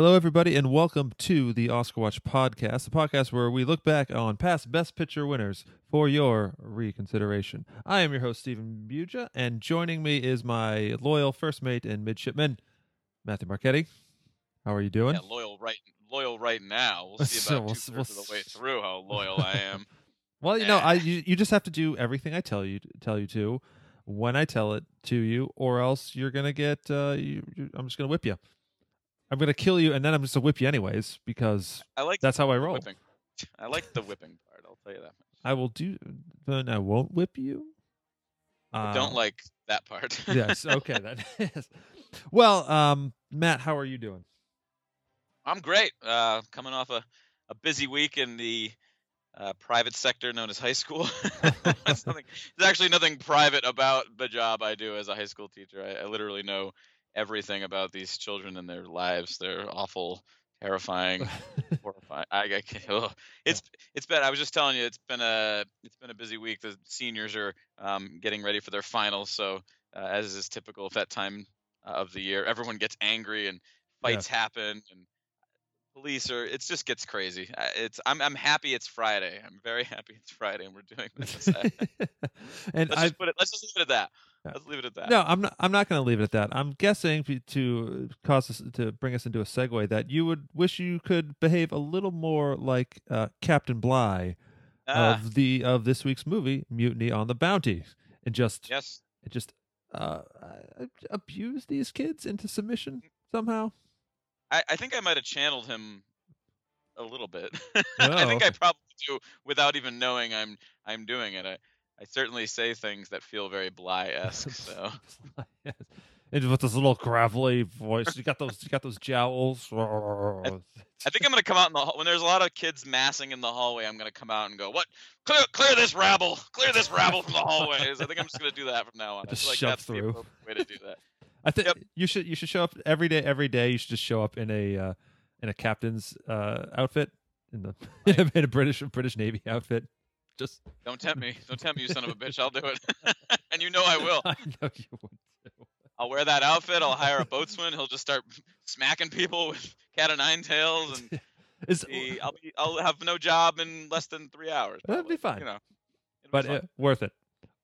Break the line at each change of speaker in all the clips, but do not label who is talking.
Hello, everybody, and welcome to the Oscar Watch podcast, the podcast where we look back on past Best Picture winners for your reconsideration. I am your host, Stephen Buja, and joining me is my loyal first mate and midshipman, Matthew Marchetti. How are you doing?
Yeah, loyal right, loyal right now. We'll see
So
about
we'll
two thirds
we'll
of the way through how loyal I am.
Well, you know, I you, you just have to do everything I tell you tell you to when I tell it to you, or else you're gonna get. Uh, you, you, I'm just gonna whip you. I'm gonna kill you, and then I'm just gonna whip you anyways because
I like
that's how I roll.
whipping. I like the whipping part. I'll tell you that.
I will do. Then I won't whip you.
I
Uh,
don't like that part.
yes. Okay. That is. Well, um, Matt, how are you doing?
I'm great. Uh, coming off a, a busy week in the uh, private sector known as high school. Nothing- there's actually nothing private about the job I do as a high school teacher. I, I literally know everything about these children and their lives. They're awful, terrifying, horrifying. I, I can't, ugh. it's it's been. I was just telling you, it's been a it's been a busy week. The seniors are um, getting ready for their finals, so uh, as is typical at that time uh, of the year, everyone gets angry and fights happen and police are. It just gets crazy. It's I'm I'm happy it's Friday. I'm very happy it's Friday and we're doing this. Let's
I
just put it. Let's just leave it at that. Let's leave it at that.
no, I'm not. I'm not going to leave it at that. I'm guessing to- to cause us to bring us into a segue that you would wish you could behave a little more like uh, Captain Bligh
Ah,
of the of this week's movie Mutiny on the Bounty, and just
yes.
and just uh, uh, abuse these kids into submission somehow.
I, I think I might have channeled him a little bit.
Oh,
I think I probably do without even knowing I'm I'm doing it. I, I certainly say things that feel very Bligh esque. So
Yes. and with this little gravelly voice, you got those you got those jowls.
I think I'm gonna come out in the hall- when there's a lot of kids massing in the hallway. I'm gonna come out and go, "What? Clear, clear this rabble! Clear this rabble from the hallways!" I think I'm just gonna do that from now on. I
Just
feel like
shove
that's
through.
way to do that.
I think
Yep.
you should you should show up every day. Every day you should just show up in a uh, in a captain's uh, outfit in the in a British British Navy outfit. Just
Don't tempt me. Don't tempt me, you son of a bitch. I'll do it, and you know I will.
I know you would. Too.
I'll wear that outfit. I'll hire a boatswain. He'll just start smacking people with cat o' nine tails, and
Is
be, I'll be I'll have no job in less than three hours.
That'd be fine.
You know,
but
fun.
uh, worth it.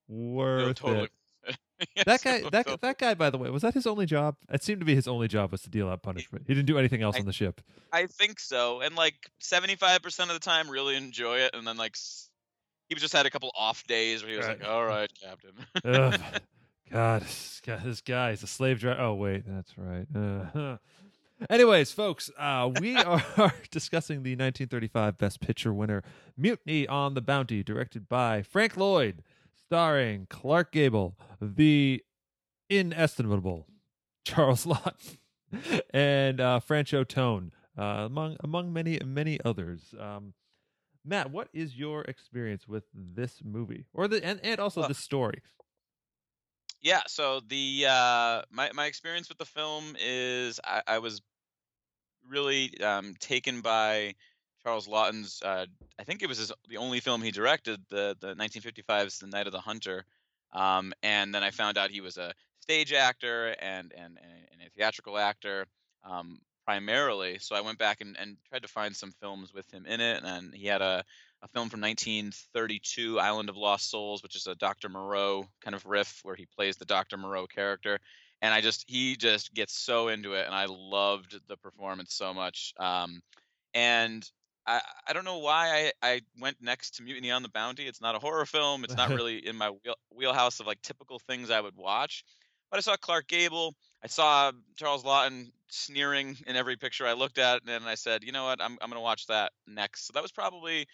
No,
Worth
totally.
it.
Yes,
That guy, that
totally.
that guy, by the way, was that his only job? It seemed to be his only job was to deal out punishment. He didn't do anything else
I-
on the ship.
I think so. And like 75% of the time, really enjoy it. And then like he just had a couple off days where he was
Right.
like, "All right, Captain."
God, this guy, this guy is a slave driver. Oh wait, that's right. Uh, anyways, folks, uh, we are discussing the 1935 Best Picture winner, Mutiny on the Bounty, directed by Frank Lloyd, starring Clark Gable, the inestimable Charles Laughton, and uh, Franchot Tone, uh, among among many many others. Um, Matt, what is your experience with this movie, or the and, and also the story?
yeah. So the uh, my my experience with the film is I, I was really um, taken by Charles Laughton's. Uh, I think it was his, the only film he directed, the the 1955's The Night of the Hunter. Um, and then I found out he was a stage actor and and, and a theatrical actor um, primarily. So I went back and, and tried to find some films with him in it. And he had a, a film from 1932, Island of Lost Souls, which is a Dr. Moreau kind of riff where he plays the Dr. Moreau character. And I just he just gets so into it, and I loved the performance so much. Um, and I, I don't know why I, I went next to Mutiny on the Bounty. It's not a horror film. It's not really in my wheel, wheelhouse of like typical things I would watch. But I saw Clark Gable. I saw Charles Laughton sneering in every picture I looked at, and I said, you know what, I'm I'm gonna watch that next. So that was probably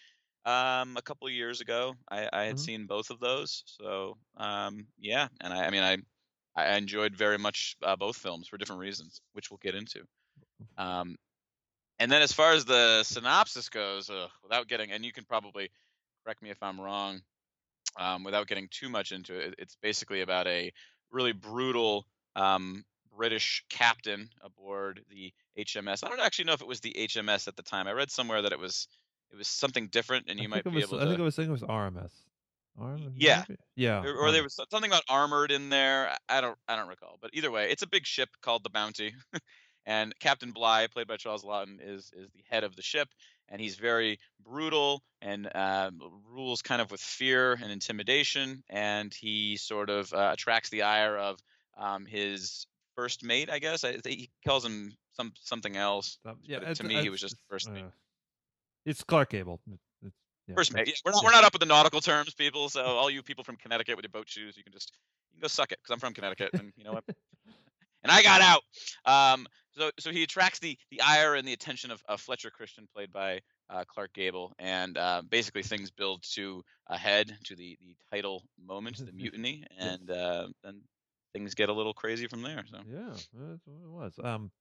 um, a couple of years ago. I, I had
Mhm.
seen both of those. So um, yeah, and I, I mean I I enjoyed very much uh, both films for different reasons, which we'll get into. Um, and then as far as the synopsis goes, uh, without getting, and you can probably correct me if I'm wrong, um, without getting too much into it, it's basically about a really brutal um, British captain aboard the HMS. I don't actually know if it was the HMS at the time. I read somewhere that it was it was something different, and you might be
was,
able
I think it
to.
was. I think it was RMS. RMS
Yeah.
Yeah.
Or, or there was something about armored in there. I I don't I don't recall, but either way, it's a big ship called the Bounty, And Captain Bligh, played by Charles Laughton, is is the head of the ship, and he's very brutal and uh, rules kind of with fear and intimidation. And he sort of uh, attracts the ire of um, his first mate, I guess. I, he calls him some something else.
Um, yeah,
But to me, he was just first mate.
uh, It's Clark Gable. It's- yeah,
First mate. Yeah, we're not we're not up with the nautical terms, people. So all you people from Connecticut with your boat shoes, you can just you can go suck it because I'm from Connecticut, and you know what? and I got out. Um, so so he attracts the the ire and the attention of, of Fletcher Christian, played by uh, Clark Gable, and uh, basically things build to a head to the the title moment, the mutiny, and uh, then things get a little crazy from there. So
Yeah, that's what it was. Um,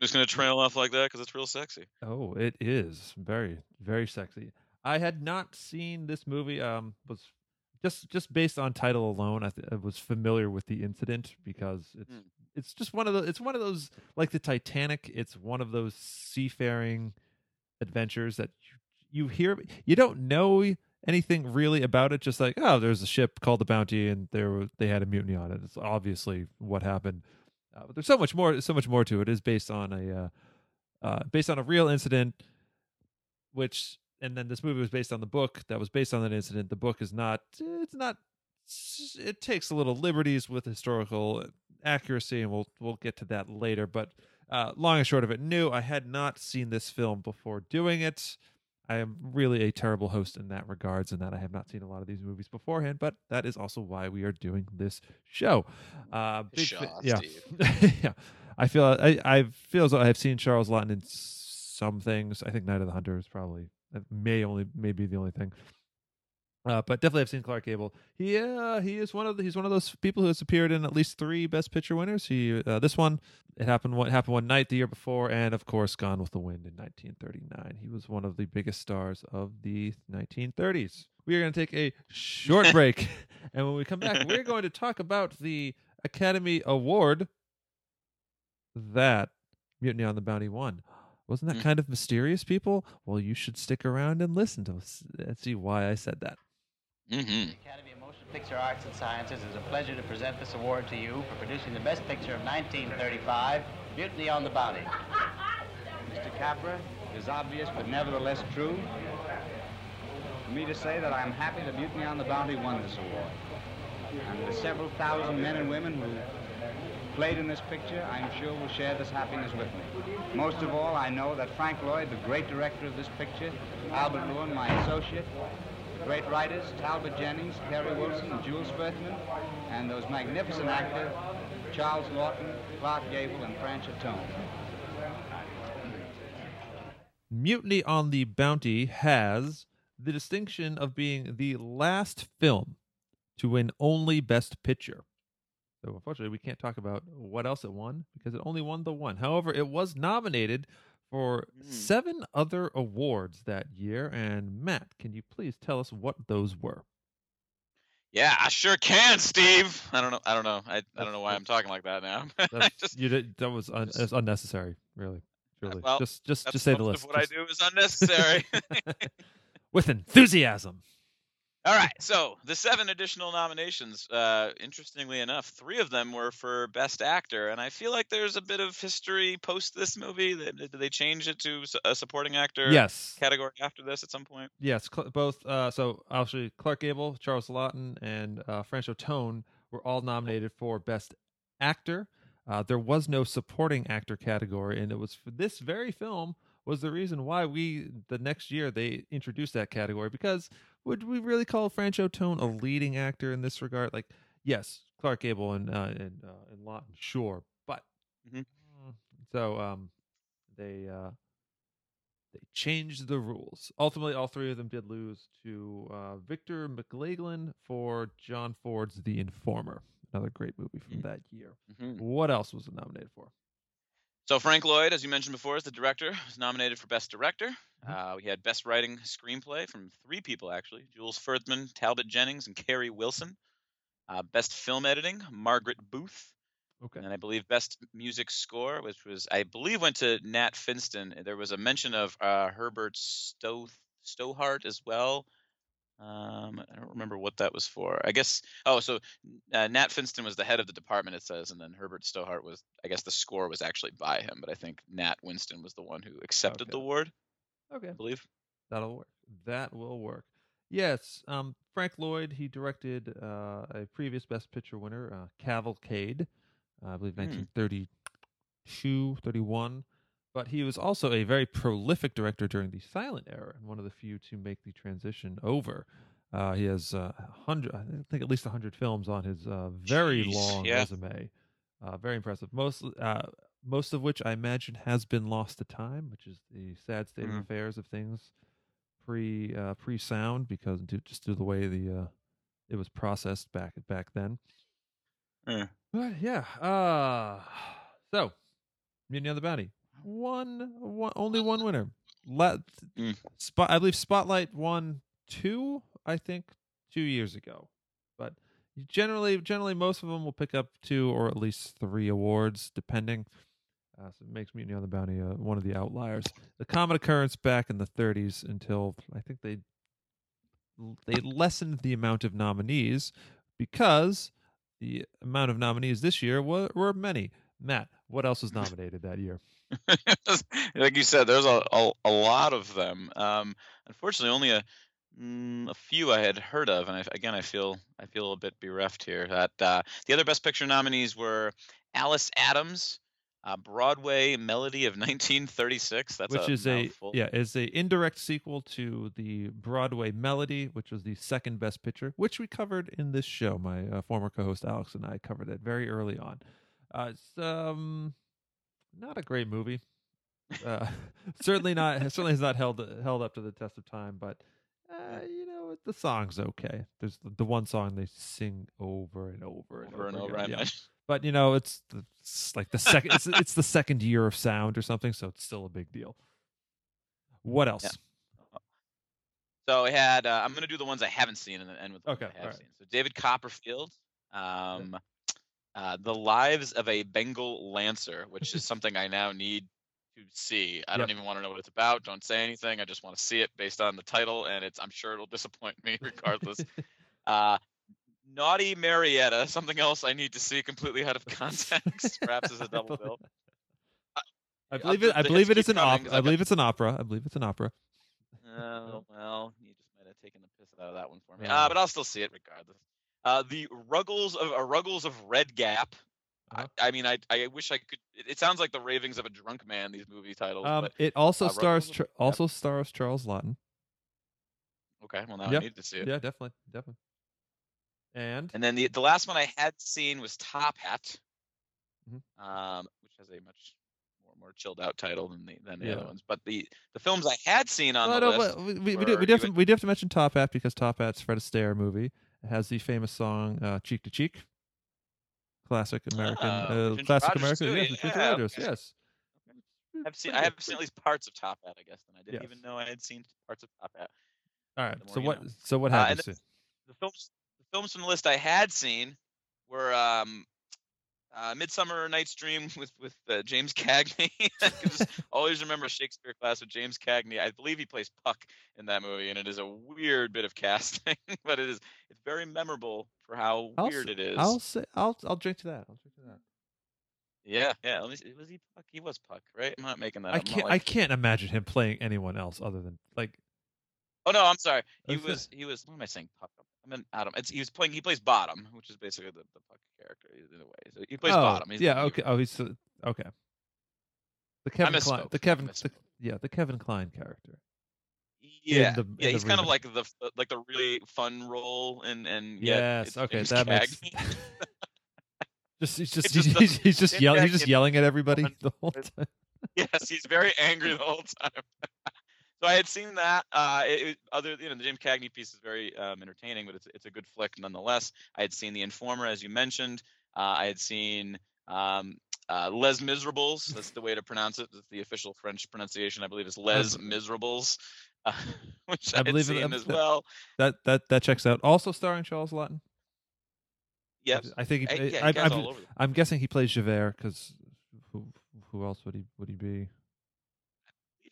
just gonna trail off like that because it's real sexy.
Oh, it is very, very sexy. I had not seen this movie. Um, was just just based on title alone. I, th- I was familiar with the incident because it's
Mm.
it's just one of the it's one of those like the Titanic. It's one of those seafaring adventures that you, you hear. You don't know anything really about it. Just like oh, there's a ship called the Bounty, and there they had a mutiny on it. It's obviously what happened. Uh, but there's so much more. So much more to it. It is based on a uh, uh, based on a real incident, which and then this movie was based on the book that was based on that incident. The book is not. It's not. It takes a little liberties with historical accuracy, and we'll we'll get to that later. But uh, long and short of it, new. I had not seen this film before doing it. I am really a terrible host in that regards, in that I have not seen a lot of these movies beforehand. But that is also why we are doing this show. Uh, big fa- yeah, yeah. I feel I I feel as though I have seen Charles Laughton in some things. I think Night of the Hunter is probably may only may be the only thing. Uh, but definitely, I've seen Clark Gable. He uh, he is one of the, he's one of those people who has appeared in at least three Best Picture winners. He uh, this one it happened what happened one night the year before, and of course, Gone with the Wind in 1939. He was one of the biggest stars of the 1930s. We are going to take a short break, and when we come back, we're going to talk about the Academy Award that Mutiny on the Bounty won. Wasn't that
Mm.
kind of mysterious, people? Well, you should stick around and listen to us and see why I said that.
Hmm
The Academy of Motion Picture Arts and Sciences is a pleasure to present this award to you for producing the best picture of 1935, Mutiny on the Bounty.
Mr. Capra, it is obvious but nevertheless true for me to say that I am happy that Mutiny on the Bounty won this award. And the several thousand men and women who played in this picture, I am sure will share this happiness with me. Most of all, I know that Frank Lloyd, the great director of this picture, Albert Lewin, my associate, great writers, Talbot Jennings, Carey Wilson, Jules Furthman, and those magnificent actors, Charles Laughton, Clark Gable, and Franchot Tone.
Mutiny on the Bounty has the distinction of being the last film to win only Best Picture. So unfortunately, we can't talk about what else it won because it only won the one. However, it was nominated for
Mm.
seven other awards that year. And Matt, can you please tell us what those were?
Yeah, I sure can, Steve. I don't know. I don't know. I, I don't know why I'm talking like that now. Just
you did, that was un,
just-
unnecessary, really. Truly.
well,
just just just say the list.
what
Just-
I do is unnecessary.
with enthusiasm.
All right, so the seven additional nominations. Uh, interestingly enough, three of them were for Best Actor, and I feel like there's a bit of history post this movie. Did did they change it to a supporting actor
Yes.
category after this at some point?
Yes, cl- both. Uh, so actually, Clark Gable, Charles Laughton, and uh, Franchot Tone were all nominated for Best Actor. Uh, there was no supporting actor category, and it was for this very film was the reason why we the next year they introduced that category because would we really call Franchot Tone a leading actor in this regard? Like, yes, Clark Gable and uh, and uh, and Laughton, sure, but
Mhm.
Mm, so um, they uh, they changed the rules. Ultimately, all three of them did lose to uh, Victor McLaglen for John Ford's The Informer, another great movie from
Mm.
that year.
Mhm.
What else was it nominated for?
So Frank Lloyd, as you mentioned before, is the director. Was nominated for Best Director.
Mhm.
Uh, we had Best Writing Screenplay from three people actually: Jules Furthman, Talbot Jennings, and Carey Wilson. Uh, Best Film Editing: Margaret Booth.
Okay.
And I believe Best Music Score, which was I believe went to Nat Finston. There was a mention of uh, Herbert Stow Stothart as well. Um, I don't remember what that was for. I guess. Oh, so uh, Nat Finston was the head of the department. It says, and then Herbert Stothart was. I guess the score was actually by him, but I think Nat Finston was the one who accepted
Okay.
the award.
Okay.
I believe.
That'll work. That will work. Yes, um, Frank Lloyd. He directed uh, a previous Best Picture winner, uh, Cavalcade, uh, I believe
Hmm.
1932, 31. But he was also a very prolific director during the silent era, and one of the few to make the transition over. Uh, he has uh, hundred, I think, at least hundred films on his uh, very
Jeez,
long
yeah.
resume. Uh, very impressive. Most, uh, most of which I imagine has been lost to time, which is the sad state of
Mhm.
affairs of things pre uh, pre sound because due, just due to the way the uh, it was processed back back then.
Eh.
But yeah, uh so Mutiny on the Bounty, one, one only one winner. Let
Mm.
spot I believe Spotlight won two, I think, two years ago. But generally, generally most of them will pick up two or at least three awards, depending. Uh, so it makes Mutiny on the Bounty uh, one of the outliers. The common occurrence back in the 30s until I think they they lessened the amount of nominees because the amount of nominees this year were, were many. Matt, what else was nominated that year?
like you said, there's a, a, a lot of them. Um, unfortunately, only a mm, a few I had heard of, and I, again, I feel I feel a bit bereft here. That uh, the other Best Picture nominees were Alice Adams, uh, Broadway Melody of 1936. That's
which
a
is a yeah is a indirect sequel to the Broadway Melody, which was the second best picture, which we covered in this show. My uh, former co-host Alex and I covered it very early on. Uh, um not a great movie. Uh, certainly not. Certainly has not held held up to the test of time. But uh, you know the song's okay. There's the, the one song they sing over and over and over,
over and over.
again. Yeah. But you know, it's, the, it's like the second. it's, it's the second year of sound or something, so it's still a big deal. What else?
So I had. Uh, I'm going to do the ones I haven't seen and then end with the
Okay,
ones I have
alright.
seen. So David Copperfield, um, uh, The Lives of a Bengal Lancer, which is something I now need to see. I don't even want to know what it's about. Don't say anything. I just want to see it based on the title, and it's. I'm sure it'll disappoint me regardless. uh, Naughty Marietta, something else I need to see completely out of context, perhaps as a double bill.
I
Uh,
believe it. I believe it is an opera. I believe it's an opera. I believe it's an opera.
Oh, well, you just might have taken the piss out of that one for me. Uh, but I'll still see it regardless. Uh, the Ruggles of uh, Ruggles of Red Gap.
Uh-huh.
I, I mean, I I wish I could. It, it sounds like the ravings of a drunk man. These movie titles.
Um,
but
it also
uh,
stars. Char- also stars Charles Laughton.
okay, well now
yeah.
I need to see it.
Yeah, definitely, definitely. And
And then the the last one I had seen was Top Hat,
Mhm.
um, which has a much more more chilled out title than the than the
Yeah.
other ones. But the the films I had seen on
Well,
the
no,
list.
we, we, we, do, we, do have
you
to, we do have to mention Top Hat because Top Hat's Fred Astaire movie. It has the famous song uh, "Cheek to Cheek," classic American,
Oh,
uh, classic
Rogers
American. Yes,
yeah,
Rogers.
okay.
Yes.
I've seen I have seen at least parts of Top Hat, I guess. And I didn't
Yes.
even know I had seen parts of Top Hat.
All right. So what?
know.
So what
Uh,
have
and
you
then-
seen?
The films the films from the list I had seen were um uh, Midsummer Night's Dream with with uh, James Cagney. I just always remember Shakespeare class with James Cagney. I believe he plays Puck in that movie, and it is a weird bit of casting, but it is it's very memorable for how
I'll
weird
s-
it is.
I'll say. I'll. I'll drink to that. I'll drink to that.
Yeah, yeah. Let me see. Was he Puck? He was Puck, right? I'm not making that.
I.
I'm
can't. I can't imagine him playing anyone else other than like.
Oh no, I'm sorry. He was he was what am I saying? Puck. I mean Adam. It's he was playing he plays bottom, which is basically the, the puck character in a way. So he plays
oh,
bottom. He's
yeah. Okay. Oh, he's uh, okay. The Kevin
Kline.
The Kevin. The, yeah, the Kevin Kline character.
Yeah,
the-
yeah. He's kind of like the like the really fun role and and
Yes. Okay. That makes. Just he's just
It's
he's,
just the-
he's, he's just yelling. He's just yelling at everybody the whole time.
yes, he's very angry the whole time. So I had seen that. Uh, it, it- other you know the James Cagney piece is very um, entertaining, but it's it's a good flick nonetheless. I had seen The Informer, as you mentioned. Uh, I had seen um, uh, Les Miserables. That's the way to pronounce it. That's the official French pronunciation, I believe, is Les Miserables, uh, which
I
I,
believe it-
seen
uh,
as
that-
well.
That that that checks out. Also starring Charles Laughton.
Yep.
I think he.
I- yeah,
I, I'm guessing he plays Javert because who who else would he would he be?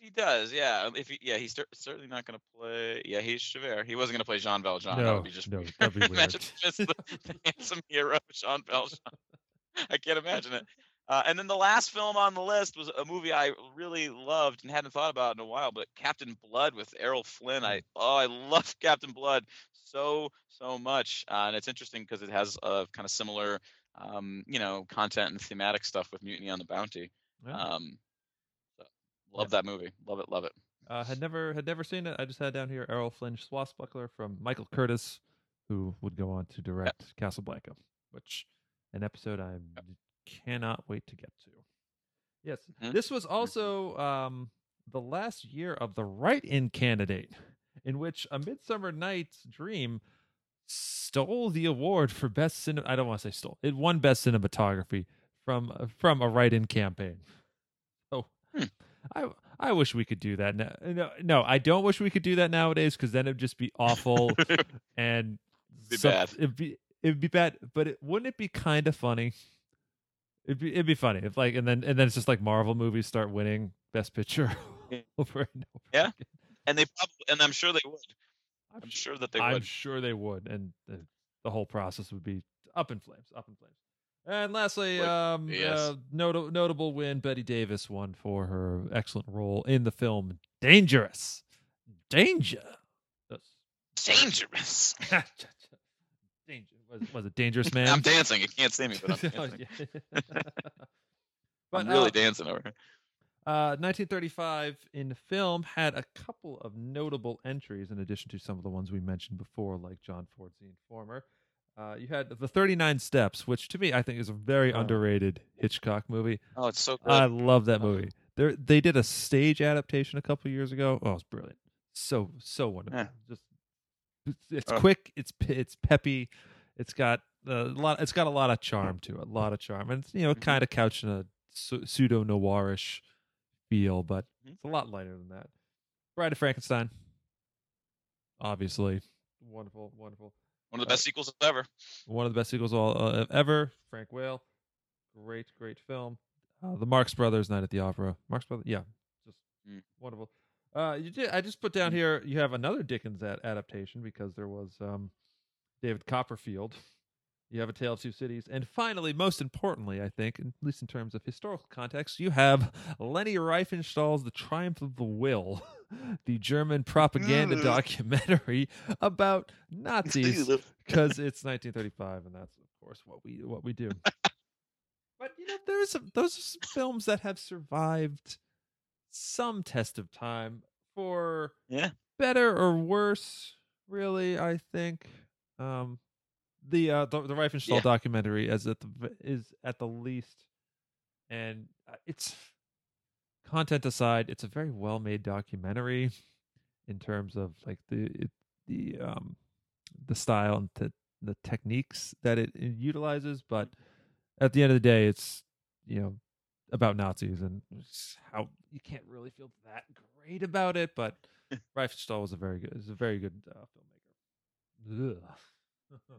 He does, yeah. If he, yeah, he's cer- certainly not going to play. Yeah, he's Javert. He wasn't going to play Jean Valjean. that
No,
would be just
no,
weird.
that'd be weird.
imagine just the, the handsome hero Jean Valjean. I can't imagine it. Uh, and then the last film on the list was a movie I really loved and hadn't thought about in a while, but Captain Blood with Errol Flynn. I oh, I love Captain Blood so so much, uh, and it's interesting because it has a kind of similar, um, you know, content and thematic stuff with Mutiny on the Bounty.
Yeah.
Um, love that movie. Love it. Love it.
Uh, had never had never seen it. I just had down here Errol Flynn Swashbuckler from Michael Curtiz, who would go on to direct Casablanca, which an episode I cannot wait to get to. Yes,
Mhm.
this was also um, the last year of the write-in candidate, in which A Midsummer Night's Dream stole the award for best cinema. I don't want to say stole. It won best cinematography from from a write-in campaign. So
Hmm.
I I wish we could do that. No, no, no I don't wish we could do that nowadays because then it'd just be awful and
Be bad.
It'd be it'd be bad. But it, wouldn't it be kind of funny? It'd be it'd be funny if like and then and then it's just like Marvel movies start winning Best Picture over and over.
Yeah.
again.
and they probably, and I'm sure they would.
I'm,
I'm
sure,
that they
I'm
would.
sure they would, and the, the whole process would be up in flames, up in flames. And lastly,
Would.
um,
Yes.
uh, not- notable win: Bette Davis won for her excellent role in the film Dangerous. Danger.
Dangerous.
Danger. Was, was it Dangerous Man?
I'm dancing. You can't see me, but I'm
Oh,
dancing.
but
I'm really
uh,
dancing over here.
uh, 1935 in the film had a couple of notable entries in addition to some of the ones we mentioned before, like John Ford's The Informer. Uh, you had the 39 Steps, which to me I think is a very
Oh.
underrated Hitchcock movie.
Oh, it's so good.
I love that movie. They they did a stage adaptation a couple years ago. Oh, it's brilliant. So so wonderful.
Yeah.
Just it's, it's
Oh.
quick. It's it's peppy. It's got a lot. It's got a lot of charm to it. A lot of charm, and it's, you know,
Mhm.
kind of couched in a pseudo noirish feel, but
Mhm.
it's a lot lighter than that. Bride of Frankenstein, obviously, wonderful, wonderful.
One of the best sequels ever.
One of the best sequels all uh, ever. Frank Whale, great, great film. Uh, the Marx Brothers, Night at the Opera. Marx Brothers, yeah, just
Mm.
wonderful. Uh, you did. I just put down here. You have another Dickens ad- adaptation because there was um, David Copperfield. You have a Tale of Two Cities, and finally, most importantly, I think, at least in terms of historical context, you have Leni Riefenstahl's *The Triumph of the Will*, the German propaganda
Mm.
documentary about Nazis because it's 1935, and that's of course what we what we do. but you know, there's some, those are some films that have survived some test of time for
Yeah.
better or worse. Really, I think um, the uh, the, the Riefenstahl
Yeah.
documentary is at the is at the least, and uh, it's content aside, it's a very well made documentary in terms of like the it, the um the style and the, the techniques that it, it utilizes but at the end of the day it's you know about nazis and how you can't really feel that great about it but Riefenstahl was a very good is a very good uh, filmmaker Ugh.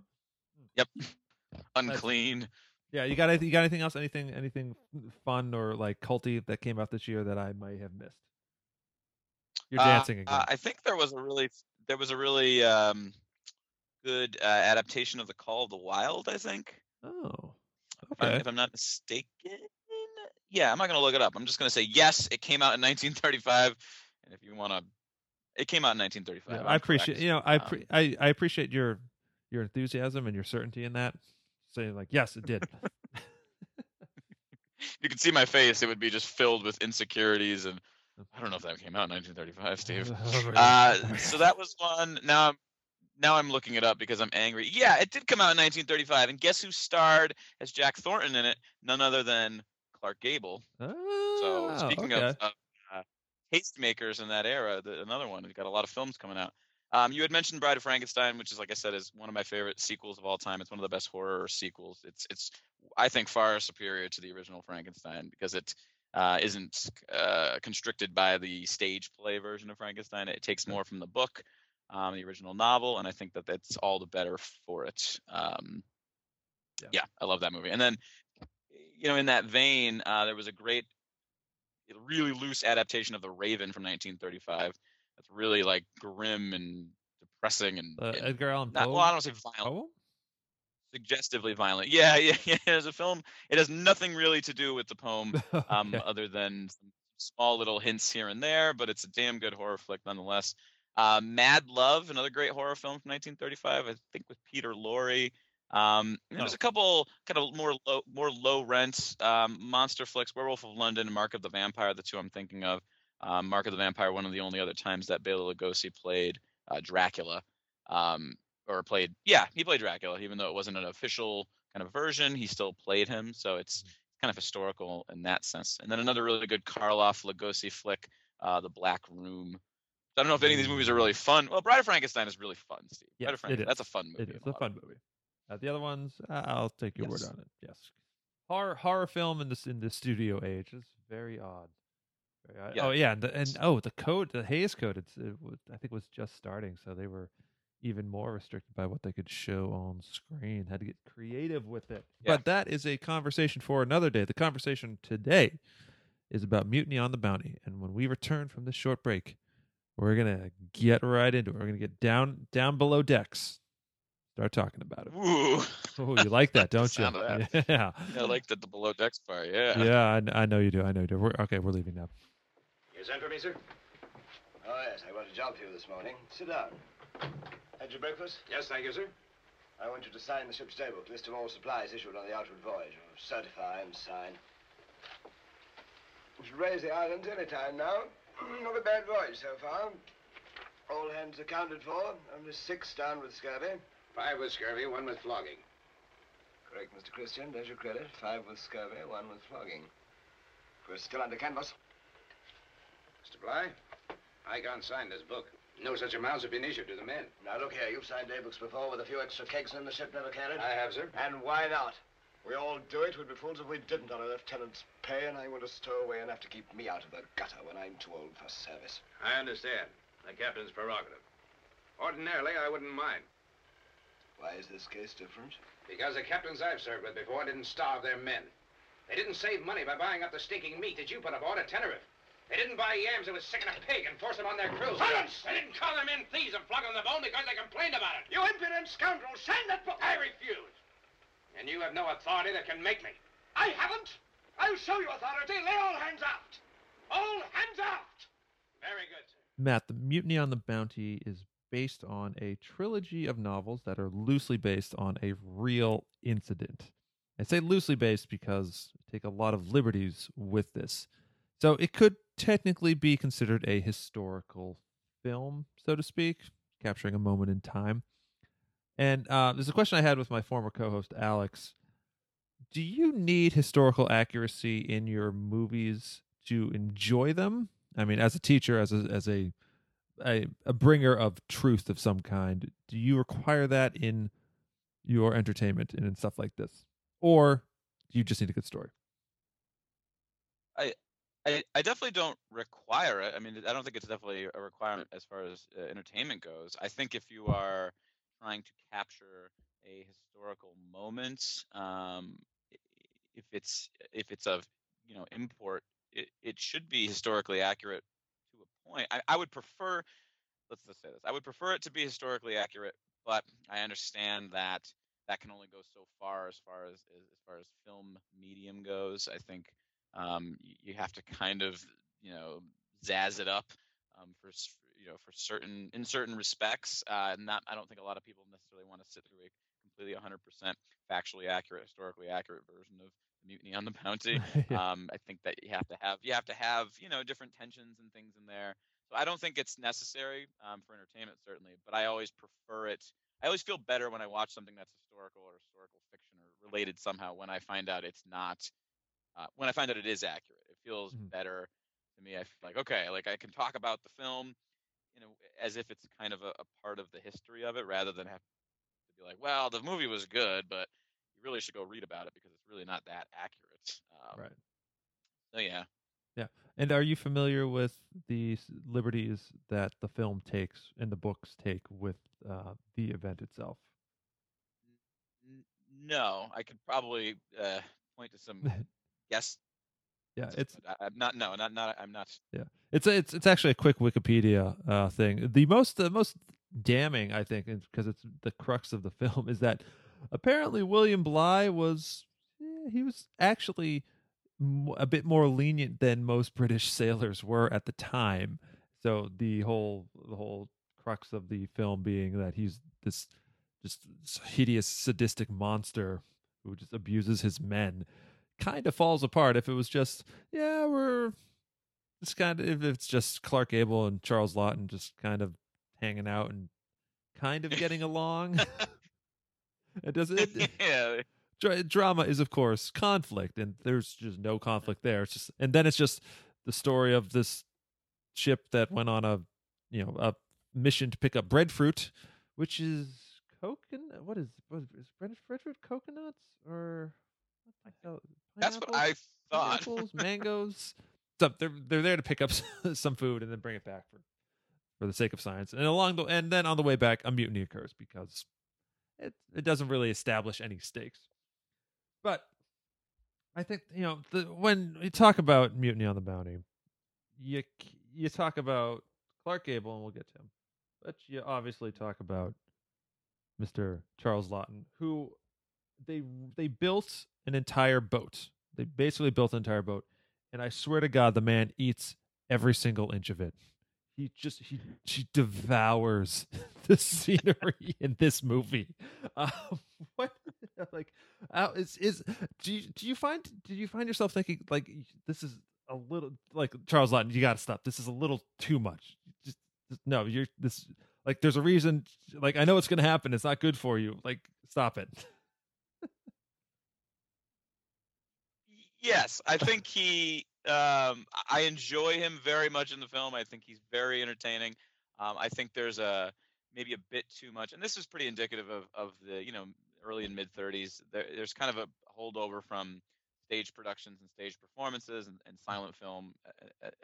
Unclean.
Yeah you got anything you got anything else anything anything fun or like culty that came out this year that i might have missed you're
Uh,
dancing again
uh, I think there was a really there was a really um, good uh, adaptation of the Call of the Wild. I think,
oh
if, I'm,
okay
if I'm not mistaken. Yeah, I'm not gonna look it up. I'm just gonna say yes. It came out in 1935, and if you want to, it came out in 1935.
Yeah,
I'm
appreciate you know I,
Um,
pre- I I appreciate your your enthusiasm and your certainty in that. Saying like yes, it did.
you could see my face. It would be just filled with insecurities, and I don't know if that came out in 1935, Steve. Uh, so that was one. Now, I'm now I'm looking it up because I'm angry. Yeah, it did come out in 1935, and guess who starred as Jack Thornton in it? None other than Clark Gable. So
Oh,
speaking
okay.
of, of uh, tastemakers in that era, the, another one. We've got a lot of films coming out. Um, you had mentioned Bride of Frankenstein, which is like I said, is one of my favorite sequels of all time. It's one of the best horror sequels. It's it's I think far superior to the original Frankenstein because it uh, isn't uh, constricted by the stage play version of Frankenstein. It takes more from the book, um, the original novel, and I think that that's all the better for it. Um,
Yeah.
yeah, I love that movie. And then, you know, in that vein, uh, there was a great really loose adaptation of The Raven from 1935. That's really like grim and depressing and,
Uh,
and
Edgar Allan
not,
Poe.
well, I don't say violent,
poem?
suggestively violent. Yeah, yeah, yeah. It's a film. It has nothing really to do with the poem, um,
Okay.
other than some small little hints here and there. But it's a damn good horror flick nonetheless. Uh, Mad Love, another great horror film from 1935, I think with Peter Lorre. Um, and there's
Oh.
a couple kind of more low, more low rent um, monster flicks, Werewolf of London and Mark of the Vampire, the two I'm thinking of. Um, Mark of the Vampire, one of the only other times that Bela Lugosi played uh, Dracula, um, or played, yeah, he played Dracula, even though it wasn't an official kind of version, he still played him. So it's kind of historical in that sense. And then another really good Karloff Lugosi flick, uh, The Black Room. I don't know if any of these movies are really fun. Well, Bride of Frankenstein is really fun, Steve.
Yes,
Bride of Frankenstein, that's a fun movie.
It
in
is
a
a fun movie. Uh, the other ones, uh, I'll take your
Yes.
word on it. Yes, horror horror film in this in the studio age is very odd.
Yeah.
Oh yeah, and, the, and oh the code, the Hays Code, it's it was, I think was just starting, so they were even more restricted by what they could show on screen. Had to get creative with it.
Yeah.
But that is a conversation for another day. The conversation today is about Mutiny on the Bounty, and when we return from this short break, we're gonna get right into it. We're gonna get down down below decks. Start talking about it.
Ooh,
Oh, you like that, don't you?
sound of
Yeah,
I like the, the below decks part. Yeah.
yeah. I, I know you do. I know you do. We're, okay, we're leaving now.
You sent for me, sir?
Oh, yes, I got a job for you this morning. Sit down. Had your breakfast?
Yes, thank you, sir.
I want you to sign the ship's daybook, list of all supplies issued on the outward voyage. Or certify and sign. We should raise the islands any time now. Not a bad voyage so far. All hands accounted for. Only six down with scurvy.
Five with scurvy, one with flogging.
Correct, Mr. Christian. There's your credit. Five with scurvy, one with flogging. We're still under canvas.
Mr. Bligh, I can't sign this book. No such amounts have been issued to the men.
Now, look here. You've signed daybooks before with a few extra kegs in the ship never carried.
I have, sir.
And why not? We all do it. We'd be fools if we didn't on a lieutenant's pay, and I want to stow away enough to keep me out of the gutter when I'm too old for service.
I understand. The captain's prerogative. Ordinarily, I wouldn't mind.
Why is this case different?
Because the captains I've served with before didn't starve their men. They didn't save money by buying up the stinking meat that you put aboard at Tenerife. They didn't buy yams that was sick in a pig and force them on their crews.
Silence!
They didn't call their men thieves and flog them the bone because they complained about it.
You impudent scoundrel! Sign that book!
I refuse. And you have no authority that can make me.
I haven't! I'll show you authority. Lay all hands aft! All hands aft!
Very good, sir.
Matt, the Mutiny on the Bounty is based on a trilogy of novels that are loosely based on a real incident. I say loosely based because I take a lot of liberties with this. So it could technically be considered a historical film, so to speak, capturing a moment in time. And uh, there's a question I had with my former co host, Alex. Do you need historical accuracy in your movies to enjoy them? I mean, as a teacher, as a, as a, a a bringer of truth of some kind, do you require that in your entertainment and in stuff like this, or do you just need a good story?
I, I definitely don't require it. I mean, I don't think it's definitely a requirement as far as uh, entertainment goes. I think if you are trying to capture a historical moment, um, if it's if it's of you know import, it, it should be historically accurate to a point. I, I would prefer, let's just say this, I would prefer it to be historically accurate, but I understand that that can only go so far as far as, as far as film medium goes. I think um, you have to kind of you know zazz it up um, for you know for certain in certain respects. Uh, not I don't think a lot of people necessarily want to sit through a completely 100% factually accurate, historically accurate version of the Mutiny on the Bounty.
Yeah.
Um, I think that you have to have you have to have you know different tensions and things in there. So I don't think it's necessary um, for entertainment certainly, but I always prefer it. I always feel better when I watch something that's historical or historical fiction or related somehow when I find out it's not. Uh, when I find out it is accurate, it feels
Mhm.
better to me. I feel like okay, like I can talk about the film, you know, as if it's kind of a, a part of the history of it, rather than have to be like, well, the movie was good, but you really should go read about it because it's really not that accurate. Um,
right.
So yeah. Yeah.
And are you familiar with the liberties that the film takes and the books take with uh, the event itself?
No, I could probably uh, point to some guess
Yeah, it's
I, am not. No, not not. I'm not.
Yeah, it's a, it's it's actually a quick Wikipedia uh, thing. The most the most damning, I think, because it's the crux of the film, is that apparently William Bligh was eh, he was actually a bit more lenient than most British sailors were at the time. So the whole the whole crux of the film being that he's this just hideous sadistic monster who just abuses his men kind of falls apart if it was just yeah we're it's kind of if it's just Clark Gable and Charles Laughton just kind of hanging out and kind of getting along. it does it.
yeah.
Drama is of course conflict, and there's just no conflict there. It's just, and then it's just the story of this ship that went on a, you know, a mission to pick up breadfruit, which is coconut. What is what is, is breadfruit coconuts or
That's what I thought.
Apples, mangoes. So they're they're there to pick up some food and then bring it back for for the sake of science. And along the and then on the way back, a mutiny occurs because it it doesn't really establish any stakes. But I think you know the, when you talk about mutiny on the bounty, you you talk about Clark Gable, and we'll get to him. But you obviously talk about Mr. Charles Laughton, who they they built an entire boat. They basically built an entire boat, and I swear to God, the man eats every single inch of it. He just he she devours the scenery in this movie. Um, what like uh, is is do you, do you find do you find yourself thinking like this is a little like Charles Laughton? You got to stop. This is a little too much. Just, just no, you're this like there's a reason. Like I know it's going to happen. It's not good for you. Like stop it.
Yes, I think he. Um, I enjoy him very much in the film. I think he's very entertaining. Um, I think there's a maybe a bit too much, and this is pretty indicative of of the you know early and mid 30s. There, there's kind of a holdover from stage productions and stage performances and, and silent film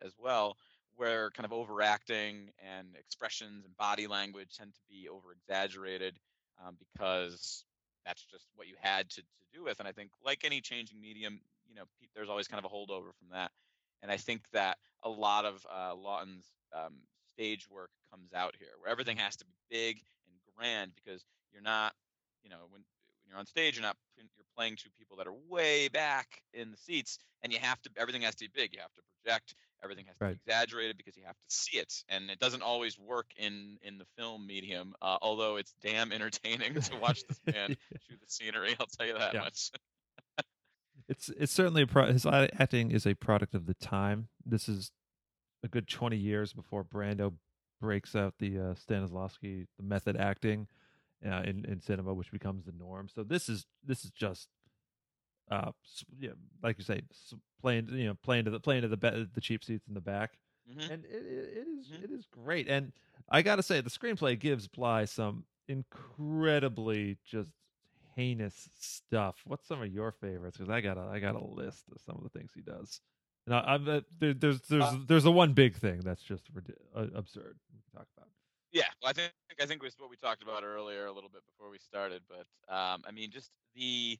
as well, where kind of overacting and expressions and body language tend to be over exaggerated um, because that's just what you had to, to do with. And I think, like any changing medium, you know, there's always kind of a holdover from that. And I think that a lot of uh, Laughton's um, stage work comes out here, where everything has to be big and grand because you're not, you know, when when you're on stage, you're not you're playing to people that are way back in the seats, and you have to everything has to be big. You have to project. Everything has to
right.
be exaggerated because you have to see it, and it doesn't always work in in the film medium. Uh, although it's damn entertaining to watch this man shoot the scenery, I'll tell you that
yeah.
much.
It's it's certainly a pro- his acting is a product of the time. This is a good twenty years before Brando breaks out the uh, Stanislavski the method acting uh, in in cinema, which becomes the norm. So this is this is just uh yeah, like you say playing you know playing to the playing to the be- the cheap seats in the back
mm-hmm.
and it, it, it is,
mm-hmm.
it is great and i gotta say the screenplay gives Bligh some incredibly just heinous stuff what's some of your favorites? Because i got a i got a list of some of the things he does. And I, am uh, there, there's there's uh, there's the one big thing that's just uh, absurd we can talk about.
Yeah, well, I think I think was what we talked about earlier a little bit before we started, but um, I mean, just the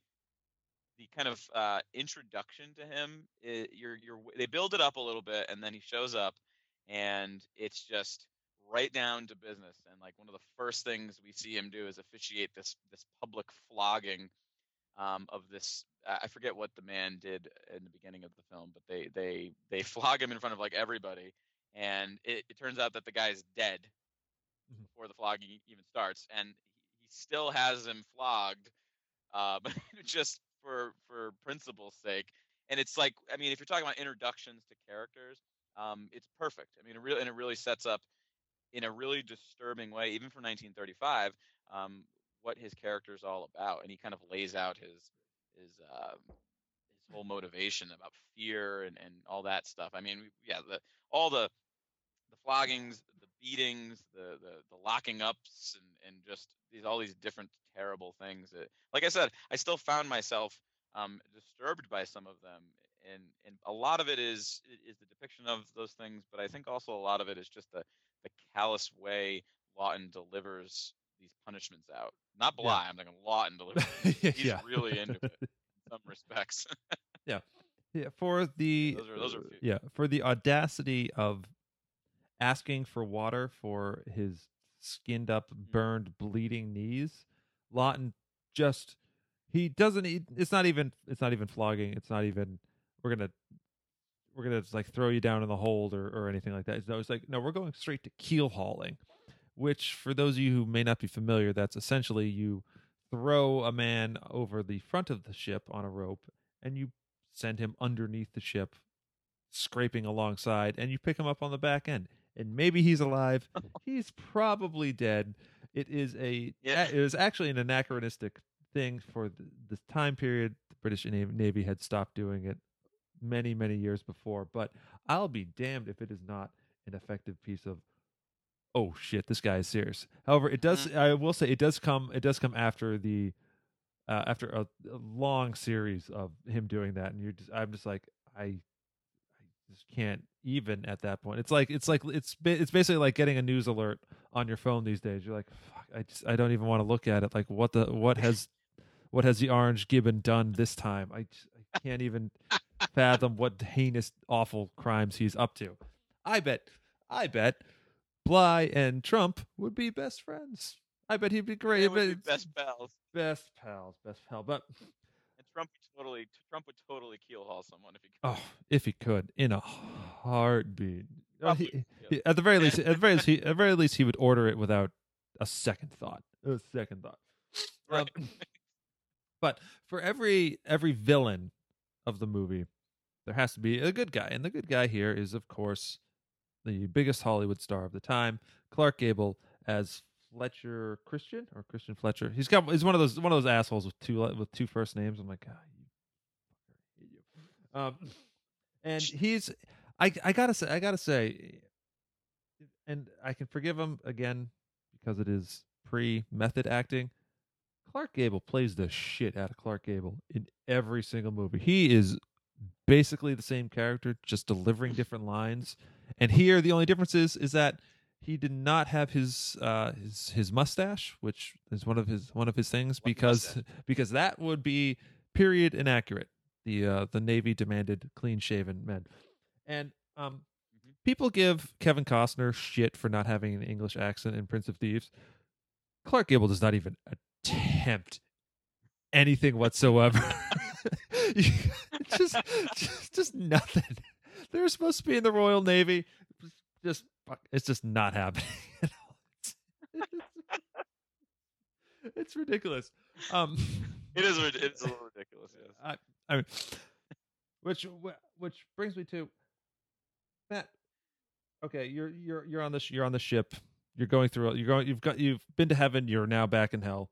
the kind of uh, introduction to him, it, you're you're they build it up a little bit, and then he shows up, and it's just right down to business. And like one of the first things we see him do is officiate this this public flogging um, of this. I forget what the man did in the beginning of the film, but they they they flog him in front of like everybody, and it, it turns out that the guy's dead mm-hmm. before the flogging even starts, and he still has him flogged, uh, but just for for principle's sake. And it's like, I mean, if you're talking about introductions to characters, um, it's perfect. I mean, it really and it really sets up in a really disturbing way, even for 1935, um, what his character is all about, and he kind of lays out his his um, his whole motivation about fear and, and all that stuff. I mean, yeah, the all the the floggings, the beatings, the the, the locking ups, and and just these all these different terrible things. That, like I said, I still found myself um, disturbed by some of them, and and a lot of it is is the depiction of those things, but I think also a lot of it is just the the callous way Laughton delivers these punishments out. Not Bligh, yeah. I'm thinking Laughton delivers. He's
yeah.
really into it in some respects.
yeah. Yeah, for the
Those are- those are
yeah for the audacity of asking for water for his skinned up,
Mm.
burned, bleeding knees. Laughton just he doesn't. It's not even. It's not even flogging. It's not even. We're gonna. We're gonna like throw you down in the hold or, or anything like that. No, it's like no. We're going straight to keel hauling, which for those of you who may not be familiar, that's essentially you throw a man over the front of the ship on a rope and you send him underneath the ship, scraping alongside, and you pick him up on the back end. And maybe he's alive. he's probably dead. It is a
Yeah.
it was actually an anachronistic thing for the, this time period. The British Navy had stopped doing it many many years before. But I'll be damned if it is not an effective piece of oh shit, this guy is serious. However, it does. I will say it does come. It does come after the uh, after a, a long series of him doing that, and you're just. I'm just like I, I just can't even at that point. It's like it's like it's it's basically like getting a news alert on your phone these days. You're like, fuck, I just I don't even want to look at it. Like what the what has what has the orange gibbon done this time? I just, I can't even fathom what heinous awful crimes he's up to. I bet I bet Bligh and Trump would be best friends. I bet he'd be great.
They would be best pals.
best pals, best pal. But
And Trump would totally Trump would totally keel haul someone if he could.
oh, if he could, in a heartbeat.
Probably,
he-
yeah.
he- at the very least, at the very least, he, at the very least, he would order it without a second thought. A second thought.
Right.
Um, but for every every villain of the movie, there has to be a good guy, and the good guy here is, of course, the biggest Hollywood star of the time, Clark Gable as Fletcher Christian or Christian Fletcher. He's got he's one of those one of those assholes with two with two first names. I'm like, God, you fucker, I hate you. Um, and he's I I gotta say I gotta say, and I can forgive him again because it is pre method acting. Clark Gable plays the shit out of Clark Gable in every single movie. He is basically the same character, just delivering different lines. And here, the only difference is is that he did not have his uh, his his mustache, which is one of his one of his things,
What
because
mustache?
because that would be period inaccurate. The uh, the Navy demanded clean shaven men, and um,
Mhm.
people give Kevin Costner shit for not having an English accent in Prince of Thieves. Clark Gable does not even attempt anything whatsoever. just, just, just nothing. They're supposed to be in the Royal Navy. Just, it's just not happening at all. It's, it's ridiculous. Um,
It is it's a little ridiculous. Yes.
I mean, which which brings me to Matt. Okay, you're you're you're on the sh- you're on the ship. You're going through. You're going. You've got. You've been to heaven. You're now back in hell.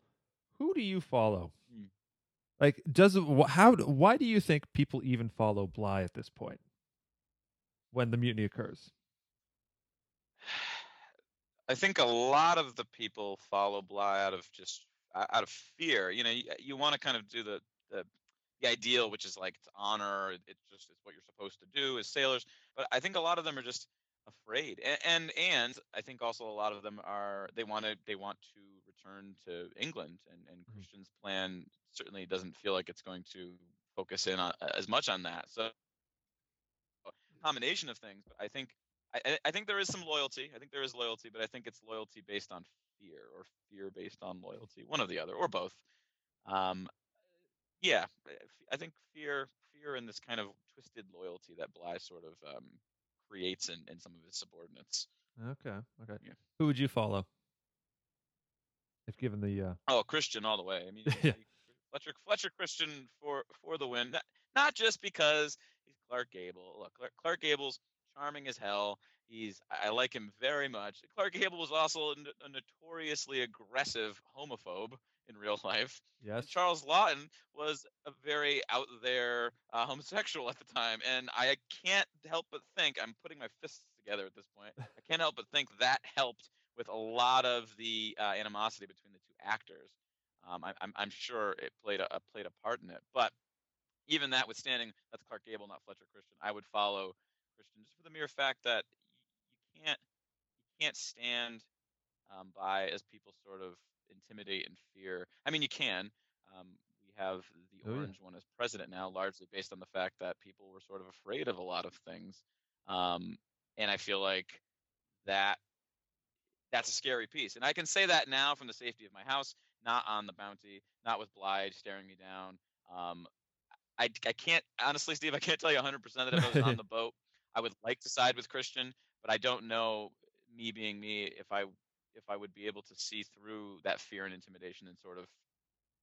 Who do you follow? Like, does How? Why do you think people even follow Bligh at this point? When the mutiny occurs.
I think a lot of the people follow Bligh out of just out of fear. You know, you, you want to kind of do the, the the ideal, which is like honor. It's just it's what you're supposed to do as sailors. But I think a lot of them are just afraid, and and, and I think also a lot of them are they want to they want to return to England, and and
Mhm.
Christian's plan certainly doesn't feel like it's going to focus in on as much on that. So combination of things, but I think I, I- think there is some loyalty. I think there is loyalty, but I think it's loyalty based on fear or fear based on loyalty, one or the other, or both. Um, yeah, I- I think fear, fear, and this kind of twisted loyalty that Bligh sort of um, creates in, in some of his subordinates.
Okay. Okay.
Yeah.
Who would you follow? If given the uh
Oh, Christian all the way. I mean,
Yeah.
Fletcher Fletcher Christian for for the win. Not, not just because he's Clark Gable. Look, Clark, Clark Gable's charming as hell. He's I like him very much. Clark Gable was also a, notoriously aggressive homophobe in real life.
yes.
And Charles Laughton was a very out there uh, homosexual at the time, and I can't help but think I'm putting my fists together at this point. I can't help but think that helped with a lot of the uh, animosity between the two actors. Um, I, I'm, I'm sure it played a, played a part in it, but even that withstanding, that's Clark Gable, not Fletcher Christian. I would follow Christian just for the mere fact that you can't you can't stand um, by as people sort of intimidate and fear. I mean, you can. Um, we have the
Oh, yeah.
orange one as president now, largely based on the fact that people were sort of afraid of a lot of things. Um, and I feel like that that's a scary piece. And I can say that now from the safety of my house, not on the bounty, not with Bligh staring me down. Um, I, I can't honestly, Steve. I can't tell you 100% that if I was on the boat, I would like to side with Christian, but I don't know me being me if I if I would be able to see through that fear and intimidation and sort of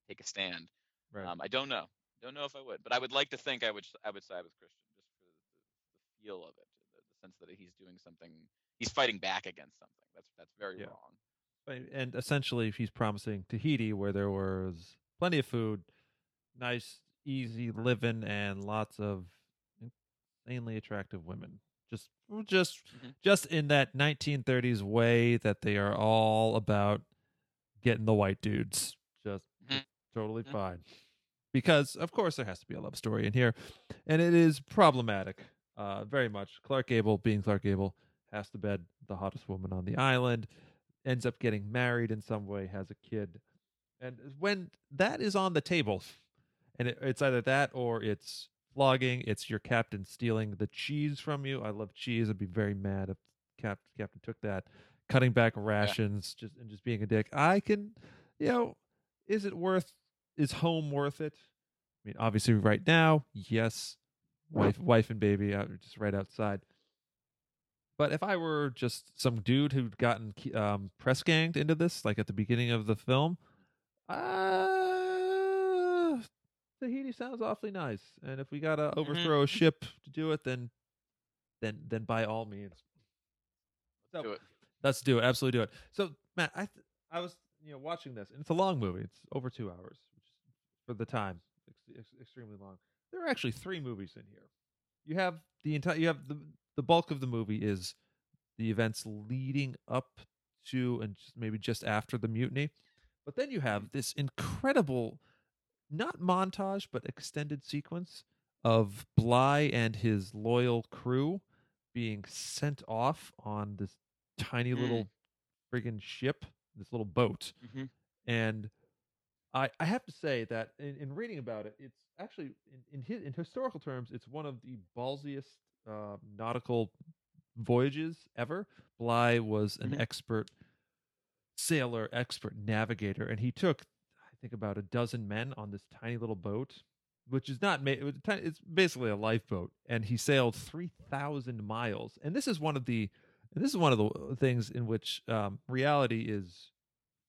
take a stand.
Right.
Um, I don't know. Don't know if I would, but I would like to think I would. I would side with Christian just for the, the feel of it, the, the sense that he's doing something. He's fighting back against something. That's that's very
Yeah.
wrong.
And essentially, he's promising Tahiti, where there was plenty of food, nice, easy living, and lots of insanely attractive women. Just, just,
Mhm.
just in that 1930s way that they are all about getting the white dudes. Just
Mhm.
totally
Mhm.
fine. Because of course there has to be a love story in here, and it is problematic, uh, very much. Clark Gable, being Clark Gable, has to bed the hottest woman on the island ends up getting married in some way, has a kid. And when that is on the table, and it, it's either that or it's flogging, it's your captain stealing the cheese from you. I love cheese. I'd be very mad if cap, captain took that. Cutting back rations, just and just being a dick. I can, you know, is it worth? Is home worth it? I mean, obviously, right now, yes. Wife, wife, and baby are just right outside. But if I were just some dude who'd gotten um, press ganged into this, like at the beginning of the film, uh, Tahiti sounds awfully nice. And if we gotta overthrow a ship to do it, then, then, then by all means, so
Do it.
let's do it. Absolutely do it. So Matt, I th- I was you know watching this, and it's a long movie. It's over two hours, for the time ex- ex- extremely long. There are actually three movies in here. You have the entire. You have the the bulk of the movie is the events leading up to and just maybe just after the mutiny, but then you have this incredible, not montage but extended sequence of Bligh and his loyal crew being sent off on this tiny
Mm.
little friggin' ship, this little boat.
hmm
And I I have to say that in, in reading about it, it's actually in in, in historical terms, it's one of the ballsiest uh, nautical voyages ever. Bligh was an
Mhm.
expert sailor, expert navigator, and he took I think about a dozen men on this tiny little boat, which is not made. It's basically a lifeboat, and he sailed three thousand miles. And this is one of the and this is one of the things in which um, reality is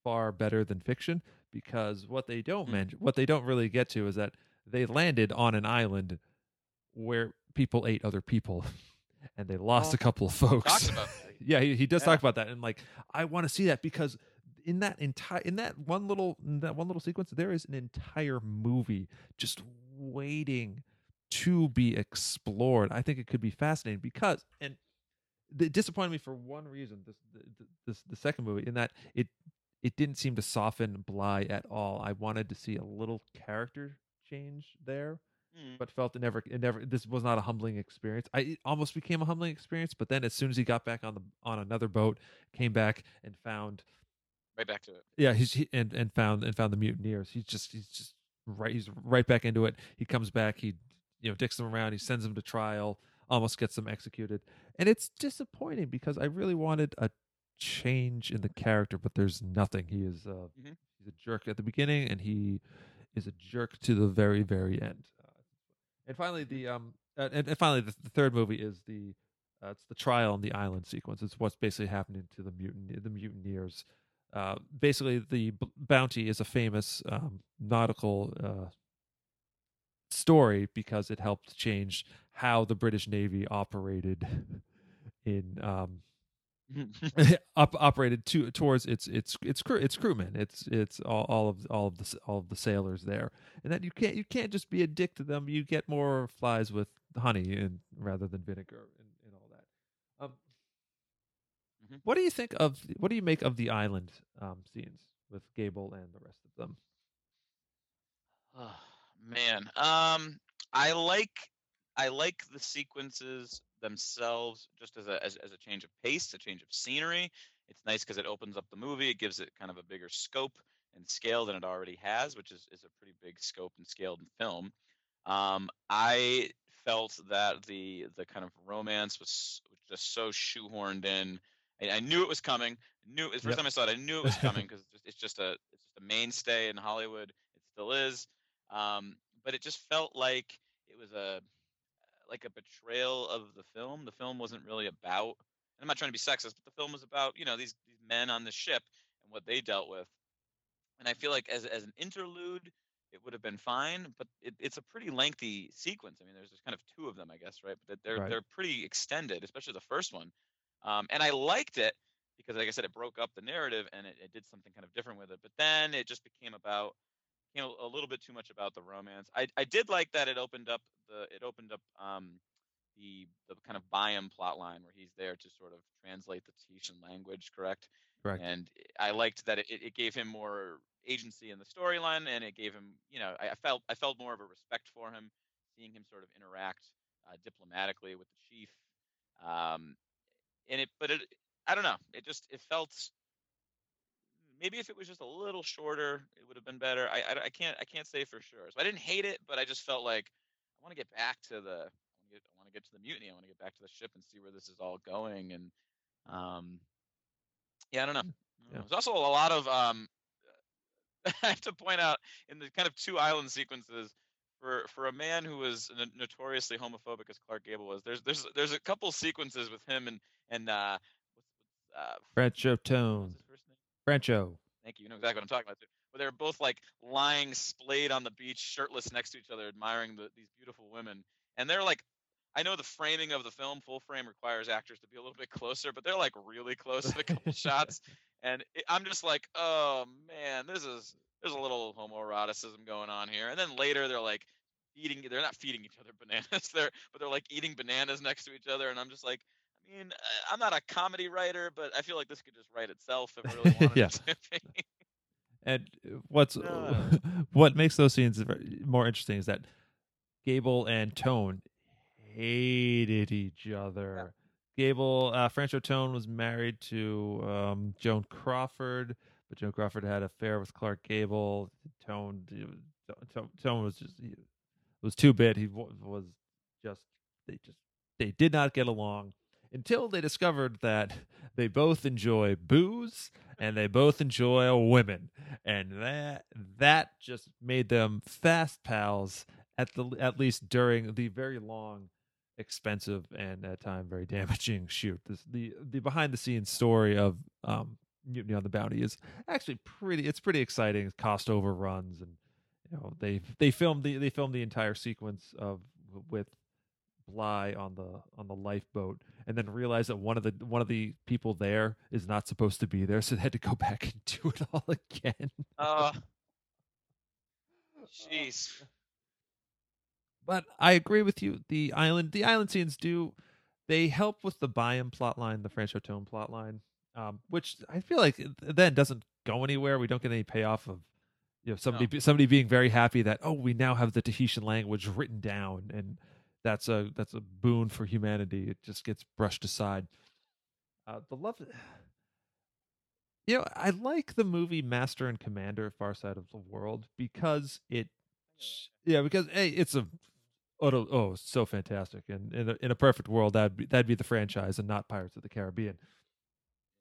far better than fiction because what they don't
Mm.
mention, what they don't really get to, is that they landed on an island where people ate other people, and they lost a couple of folks. Yeah, he, he does
Yeah.
talk about that, and like I want to see that because in that entire in that one little in that one little sequence, there is an entire movie just waiting to be explored. I think it could be fascinating because and it disappointed me for one reason. This the, this the second movie in that it it didn't seem to soften Bligh at all. I wanted to see a little character change there,
Mm.
but felt it never it never this was not a humbling experience. I it almost became a humbling experience, but then as soon as he got back on the on another boat, came back and found
Right back to it.
yeah, he's he, and and found and found the mutineers. He's just he's just right. He's right back into it. He comes back. He you know dicks them around. He sends them to trial. Almost gets them executed, and it's disappointing because I really wanted a change in the character, but there's nothing. He is uh,
Mhm.
he's a jerk at the beginning, and he is a jerk to the very very end. And finally, the um uh, and, and finally the, the third movie is the uh, it's the trial on the island sequence. It's what's basically happening to the mutin the mutineers uh, basically the B- bounty is a famous um, nautical uh, story because it helped change how the British Navy operated in um, up, operated to towards its its its crew its crewmen. Its it's all, all of all of the all of the sailors there. And that you can't you can't just be a dick to them. You get more flies with honey and rather than vinegar and, and all that. Um
Mhm.
what do you think of what do you make of the island um scenes with Gable and the rest of them?
Oh, man, um, I like I like the sequences themselves just as a as, as a change of pace, a change of scenery. It's nice because it opens up the movie. It gives it kind of a bigger scope and scale than it already has, which is, is a pretty big scope and scaled in film. Um, I felt that the the kind of romance was, was just so shoehorned in. I, I knew it was coming. Knew it, the first
Yep.
time I saw it, I knew it was coming because it's just a it's just a mainstay in Hollywood. It still is. Um, but it just felt like it was a like a betrayal of the film. The film wasn't really about. And I'm not trying to be sexist, but the film was about you know these these men on the ship and what they dealt with. And I feel like as as an interlude, it would have been fine. But it, it's a pretty lengthy sequence. I mean, there's, there's kind of two of them, I guess, right? But they're
Right.
they're pretty extended, especially the first one. Um, and I liked it because, like I said, it broke up the narrative and it, it did something kind of different with it. But then it just became about you know a little bit too much about the romance. I I did like that it opened up the it opened up um the the kind of Byam plot line where he's there to sort of translate the Tahitian language, correct?
Correct.
And I liked that it, it gave him more agency in the storyline, and it gave him, you know, I, I felt I felt more of a respect for him, seeing him sort of interact uh, diplomatically with the chief. Um, and it, but it, I don't know, it just it felt maybe if it was just a little shorter, it would have been better. I, I, I can't I can't say for sure. So I didn't hate it, but I just felt like I want to get back to the I want to get to the mutiny. I want to get back to the ship and see where this is all going. And um, yeah, I don't know. Know.
Yeah.
There's also a lot of um, I have to point out in the kind of two island sequences. For, for a man who was notoriously homophobic as Clark Gable was, there's there's there's a couple sequences with him and and uh, what's, what's, uh,
Franchot
what's
Tone.
his first name?
Franchot.
Thank you. You know exactly what I'm talking about. Too. Where they're both like lying splayed on the beach, shirtless next to each other, admiring the, these beautiful women. And they're like, I know the framing of the film, full frame, requires actors to be a little bit closer, but they're like really close in a couple shots. And it, I'm just like, oh man, this is there's a little homoeroticism going on here. And then later they're like eating, they're not feeding each other bananas, they're but they're like eating bananas next to each other. And I'm just like. I mean, uh, I'm not a comedy writer, but I feel like this could just write itself if I really wanted
Yeah.
it to.
And what's
No.
what makes those scenes more interesting is that Gable and Tone hated each other. Gable, uh, Franchot Tone was married to um, Joan Crawford, but Joan Crawford had an affair with Clark Gable. Tone, Tone, Tone was just he was too bit. He was just they just they did not get along until they discovered that they both enjoy booze and they both enjoy women. And that that just made them fast pals at the at least during the very long expensive and at time very damaging shoot. This the the behind the scenes story of um mutiny on the bounty is actually pretty it's pretty exciting. Cost overruns and you know they they filmed the they filmed the entire sequence of with Bligh on the on the lifeboat, and then realized that one of the one of the people there is not supposed to be there, so they had to go back and do it all again.
Uh, jeez.
But I agree with you. The island the island scenes do they help with the Byam plotline, the Franchot Tone plotline, um, which I feel like then doesn't go anywhere. We don't get any payoff of you know somebody be somebody being very happy that oh we now have the Tahitian language written down and that's a that's a boon for humanity. It just gets brushed aside. Uh, the love, you know, I like the movie Master and Commander: Far Side of the World because it, yeah, because hey, it's a oh, oh so fantastic, and in a, in a perfect world that'd be, that'd be the franchise and not Pirates of the Caribbean.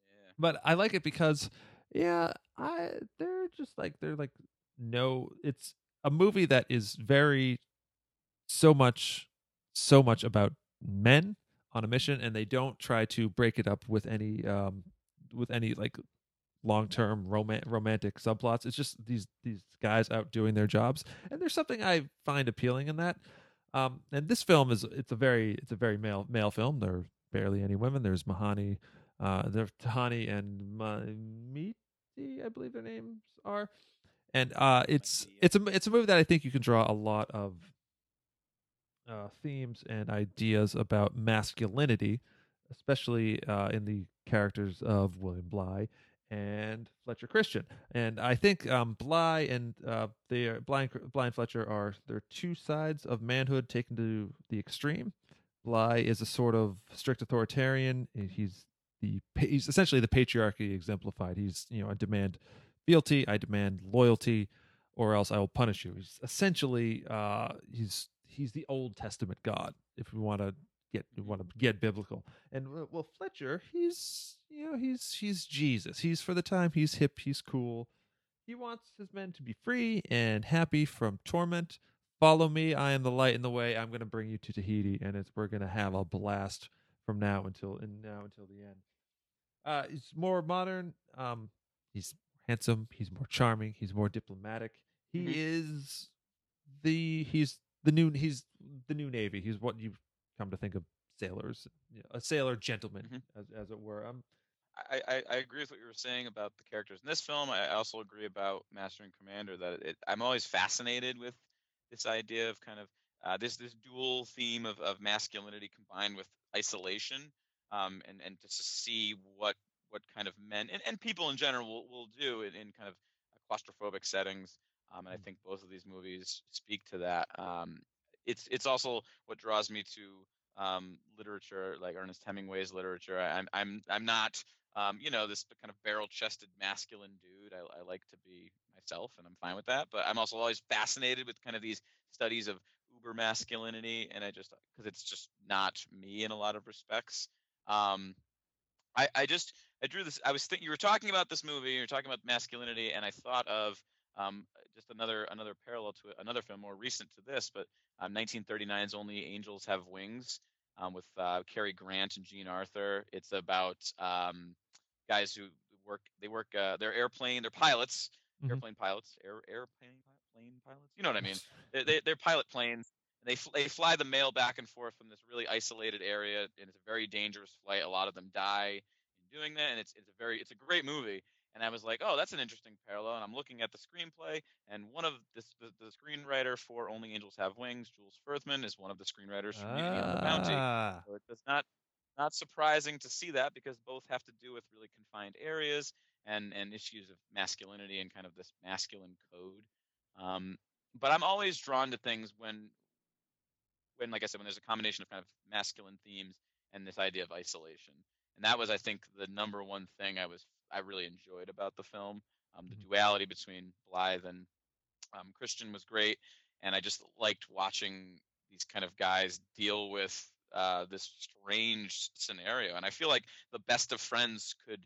Yeah.
But I like it because yeah, I they're just like they're like no, it's a movie that is very so much so much about men on a mission and they don't try to break it up with any um with any like long-term roman- romantic subplots. It's just these these guys out doing their jobs and there's something i find appealing in that. Um and this film is it's a very it's a very male male film. There are barely any women. There's mahani uh there's tahani and Maimiti, i believe their names are. And uh it's it's a it's a movie that i think you can draw a lot of uh, themes and ideas about masculinity, especially uh, in the characters of William Bligh and Fletcher Christian. And I think um, Bligh and uh, they are, Bligh, and, Bligh and Fletcher are they're two sides of manhood taken to the extreme. Bligh is a sort of strict authoritarian. He's the he's essentially the patriarchy exemplified. He's you know a demand fealty. I demand loyalty, or else I will punish you. He's essentially uh, he's he's the Old Testament God. If we want to get want to get biblical, and uh, well, Fletcher, he's you know he's he's Jesus. He's for the time he's hip, he's cool. He wants his men to be free and happy from torment. Follow me. I am the light in the way. I'm going to bring you to Tahiti, and it's we're going to have a blast from now until and now until the end. Uh, he's more modern. Um, he's handsome. He's more charming. He's more diplomatic. He
Mhm.
is the he's the new he's the new navy. He's what you come to think of sailors, you know, a sailor gentleman,
Mhm.
as as it were. Um,
I, I, I agree with what you were saying about the characters in this film. I also agree about Master and Commander that it, I'm always fascinated with this idea of kind of uh, this this dual theme of, of masculinity combined with isolation, um, and and just to see what what kind of men and, and people in general will, will do in, in kind of claustrophobic settings. Um, and I think both of these movies speak to that. Um, it's it's also what draws me to um, literature like Ernest Hemingway's literature. I, I'm I'm I'm not um, you know this kind of barrel-chested masculine dude. I, I like to be myself, and I'm fine with that. But I'm also always fascinated with kind of these studies of uber masculinity, and I just because it's just not me in a lot of respects. Um, I, I just I drew this. I was thinking you were talking about this movie. You're talking about masculinity, and I thought of um, just another another parallel to it, another film more recent to this, but um, 1939's Only Angels Have Wings um, with uh, Cary Grant and Jean Arthur. It's about um, guys who work. They work. Uh, they're airplane. They're pilots.
Mhm.
Airplane pilots. Air airplane plane pilots. You know what I mean? they, they, they're pilot planes. They fl- they fly the mail back and forth from this really isolated area, and it's a very dangerous flight. A lot of them die in doing that, and it's it's a very it's a great movie. And I was like, oh, that's an interesting parallel. And I'm looking at the screenplay, and one of this, the, the screenwriter for Only Angels Have Wings, Jules Furthman, is one of the screenwriters on the Bounty.
Ah,
So it's not not surprising to see that because both have to do with really confined areas and and issues of masculinity and kind of this masculine code. Um, but I'm always drawn to things when when like I said when there's a combination of kind of masculine themes and this idea of isolation. And that was I think the number one thing I was I really enjoyed about the film. Um, the
Mhm.
duality between Bligh and um, Christian was great, and I just liked watching these kind of guys deal with uh, this strange scenario. And I feel like the best of friends could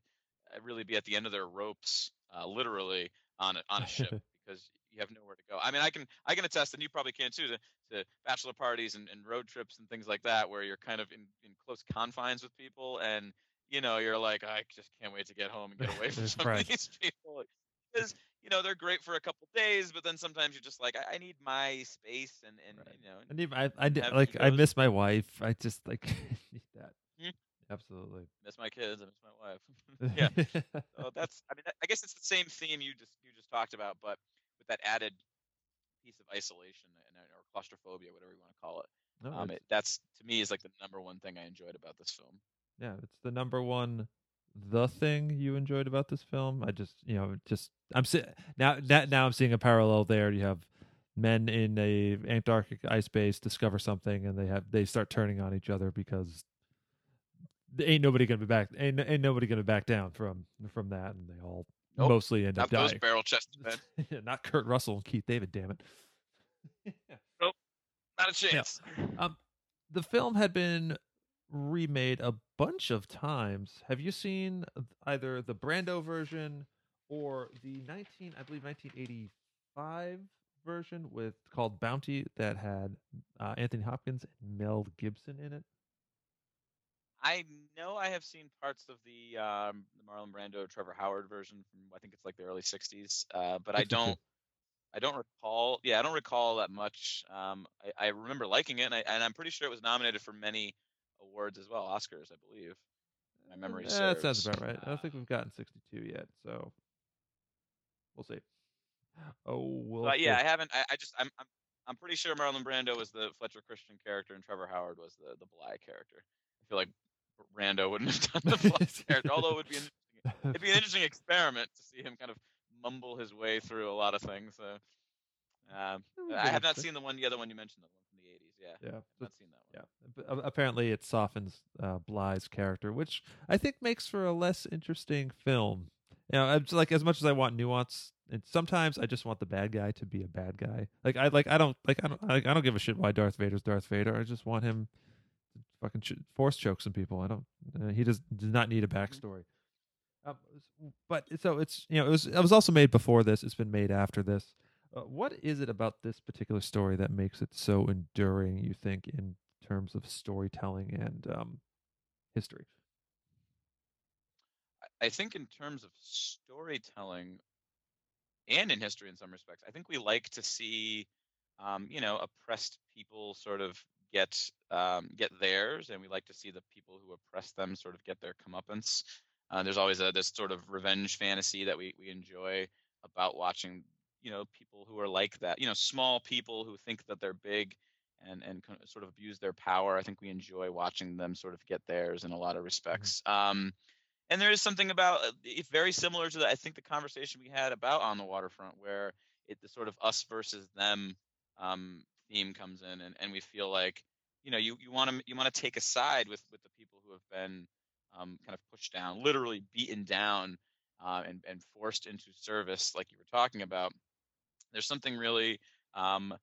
uh, really be at the end of their ropes, uh, literally on a, on a ship because you have nowhere to go. I mean, I can I can attest, and you probably can too, to, to bachelor parties and, and road trips and things like that, where you're kind of in, in close confines with people, and you know you're like, I just can't wait to get home and get away from some
Right.
of these people because you know they're great for a couple days, but then sometimes you're just like, I, I need my space, and and
Right.
you know,
I need I I did- like I miss my wife. I just like need that.
Mhm.
Absolutely.
miss my kids, I miss my wife. yeah. So that's I mean I guess it's the same theme you just you just talked about, but with that added piece of isolation and or claustrophobia, whatever you want to call it.
No,
Um, it, that's to me is like the number one thing I enjoyed about this film.
Yeah, it's the number one the thing you enjoyed about this film. I just, you know, just I'm see- now that now I'm seeing a parallel there. You have men in a Antarctic ice base discover something and they have they start turning on each other because ain't nobody gonna be back ain't, ain't nobody gonna back down from from that and they all
Nope.
mostly end
Not
up
those
dying.
barrel chested men.
Not Kurt Russell and Keith David, damn it.
Nope, Not a chance.
Um, the film had been remade a bunch of times. Have you seen either the Brando version or the nineteen, I believe, nineteen eighty-five version with called Bounty that had uh, Anthony Hopkins and Mel Gibson in it?
I know I have seen parts of the um, the Marlon Brando Trevor Howard version from I think it's like the early '60s, uh, but I don't I don't recall. Yeah, I don't recall that much. Um, I, I remember liking it, and, I, and I'm pretty sure it was nominated for many awards as well, Oscars, I believe. My memory
Eh,
serves.
that sounds about right. I
Uh,
don't think we've gotten sixty-two yet, so we'll see. Oh, we'll
but yeah,
see.
I haven't. I, I just I'm, I'm I'm pretty sure Marlon Brando was the Fletcher Christian character, and Trevor Howard was the the Bligh character. I feel like Brando wouldn't have done the Bligh character, although it would be an interesting, it'd be an interesting experiment to see him kind of mumble his way through a lot of things. So, um, I have not seen the one, the other one you mentioned, the one from the '80s. Yeah,
Yeah,
I've not seen that one.
Yeah, but apparently it softens uh, Bligh's character, which I think makes for a less interesting film. you know, it's like as much as I want nuance, and sometimes I just want the bad guy to be a bad guy. Like I like I don't like I don't like, I don't give a shit why Darth Vader's Darth Vader. I just want him to fucking ch- force choke some people. I don't. Uh, he does does not need a backstory. Um, but so it's you know it was it was also made before this. It's been made after this. Uh, what is it about this particular story that makes it so enduring? You think in terms of storytelling and um, history?
I think in terms of storytelling and in history in some respects, I think we like to see, um, you know, oppressed people sort of get um, get theirs, and we like to see the people who oppress them sort of get their comeuppance. Uh, there's always a this sort of revenge fantasy that we we enjoy about watching, you know, people who are like that, you know, small people who think that they're big and and sort of abuse their power. I think we enjoy watching them sort of get theirs in a lot of respects. Mm-hmm. Um, and there is something about uh, it's very similar to the, I think the conversation we had about on the waterfront where it the sort of us versus them um, theme comes in and, and we feel like you know you, you want to you want to take a side with with the people who have been um, kind of pushed down literally beaten down uh, and, and forced into service like you were talking about there's something really um,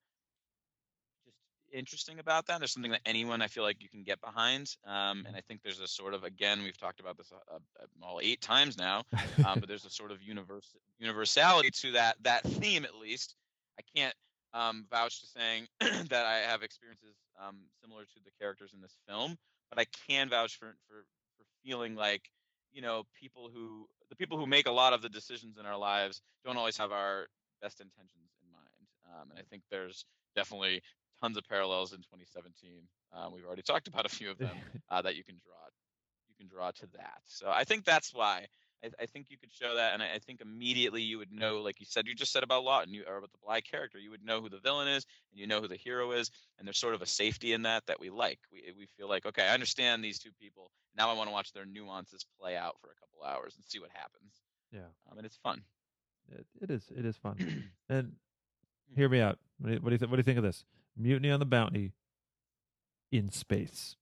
interesting about that. There's something that anyone I feel like you can get behind, um, and I think there's a sort of again we've talked about this uh, uh, all eight times now, um, but there's a sort of universe universality to that that theme at least. I can't um, vouch to saying that I have experiences um, similar to the characters in this film, but I can vouch for for for feeling like you know people who the people who make a lot of the decisions in our lives don't always have our best intentions in mind, um, and I think there's definitely tons of parallels in 2017. Um, we've already talked about a few of them uh, that you can draw. You can draw to that. So I think that's why. I, I think you could show that, and I, I, think immediately you would know, like you said, you just said about Laughton, you or about the Bligh character, you would know who the villain is, and you know who the hero is, and there's sort of a safety in that that we like. We we feel like, okay, I understand these two people. Now I want to watch their nuances play out for a couple hours and see what happens.
Yeah,
um, and it's fun.
It, it is. It is fun. and hmm. hear me out. What do you, what do you, th- what do you think of this? Mutiny on the Bounty in space.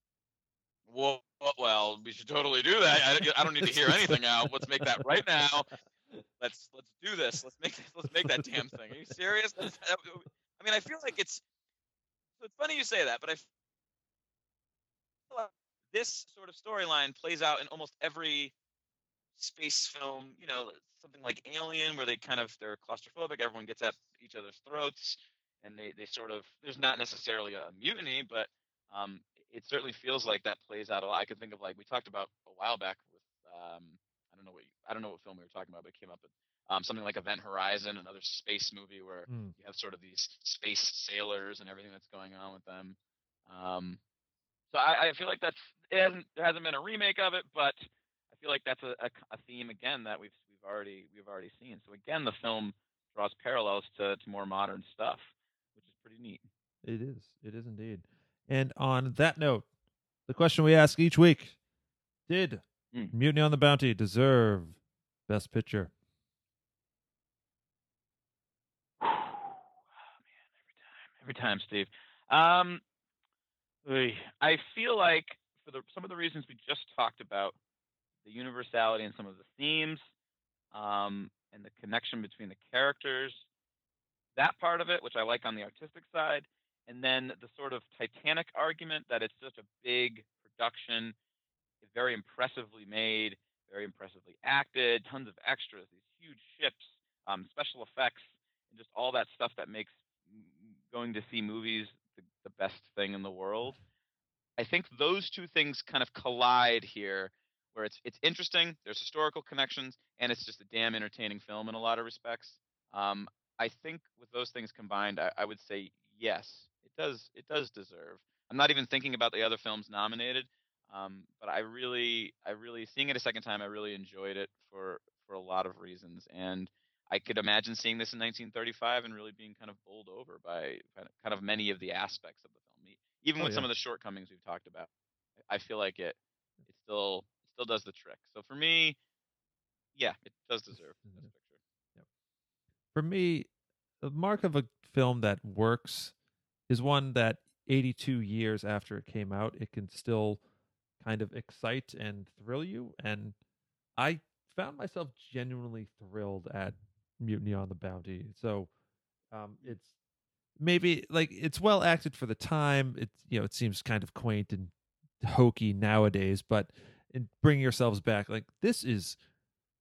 Well, well, we should totally do that. I, I don't need to hear anything out. Let's make that right now. Let's let's do this. Let's make let's make that damn thing. Are you serious? Uh, I mean, I feel like it's. It's funny you say that, but I feel like this sort of storyline plays out in almost every space film. You know, something like Alien, where they kind of they're claustrophobic. Everyone gets at each other's throats and they, they sort of there's not necessarily a mutiny, but um, it certainly feels like that plays out a lot. I could think of like we talked about a while back with um, I don't know what you, I don't know what film we were talking about, but it came up with um, something like Event Horizon, another space movie where mm. you have sort of these space sailors and everything that's going on with them. Um, so I, I feel like that's it hasn't there hasn't been a remake of it, but feel like that's a, a, a theme again that we've we've already we've already seen. So again, the film draws parallels to, to more modern stuff which is pretty neat.
It is. It is indeed. And on that note, the question we ask each week Did mm. Mutiny on the Bounty deserve Best Picture?
Man, every time, every time, Steve. Um, I feel like for the, some of the reasons we just talked about, the universality and some of the themes, um, and the connection between the characters, that part of it, which I like on the artistic side, and then the sort of Titanic argument that it's such a big production, very impressively made, very impressively acted, tons of extras, these huge ships, um, special effects, and just all that stuff that makes going to see movies the, the best thing in the world. I think those two things kind of collide here, where it's it's interesting. There's historical connections, and it's just a damn entertaining film in a lot of respects. Um, I think with those things combined, I, I, would say yes, it does. It does deserve. I'm not even thinking about the other films nominated, um, but I really, I really seeing it a second time, I really enjoyed it for for a lot of reasons, and I could imagine seeing this in 1935 and really being kind of bowled over by kind of many of the aspects of the film, even oh, with yeah. some of the shortcomings we've talked about. I feel like it, it still, still does the trick. So for me, yeah, it does deserve Best Picture
for me, the mark of a film that works is one that 82 years after it came out, it can still kind of excite and thrill you. And I found myself genuinely thrilled at Mutiny on the Bounty. So um, it's maybe like it's well acted for the time. It you know it seems kind of quaint and hokey nowadays, but in bringing yourselves back, like this is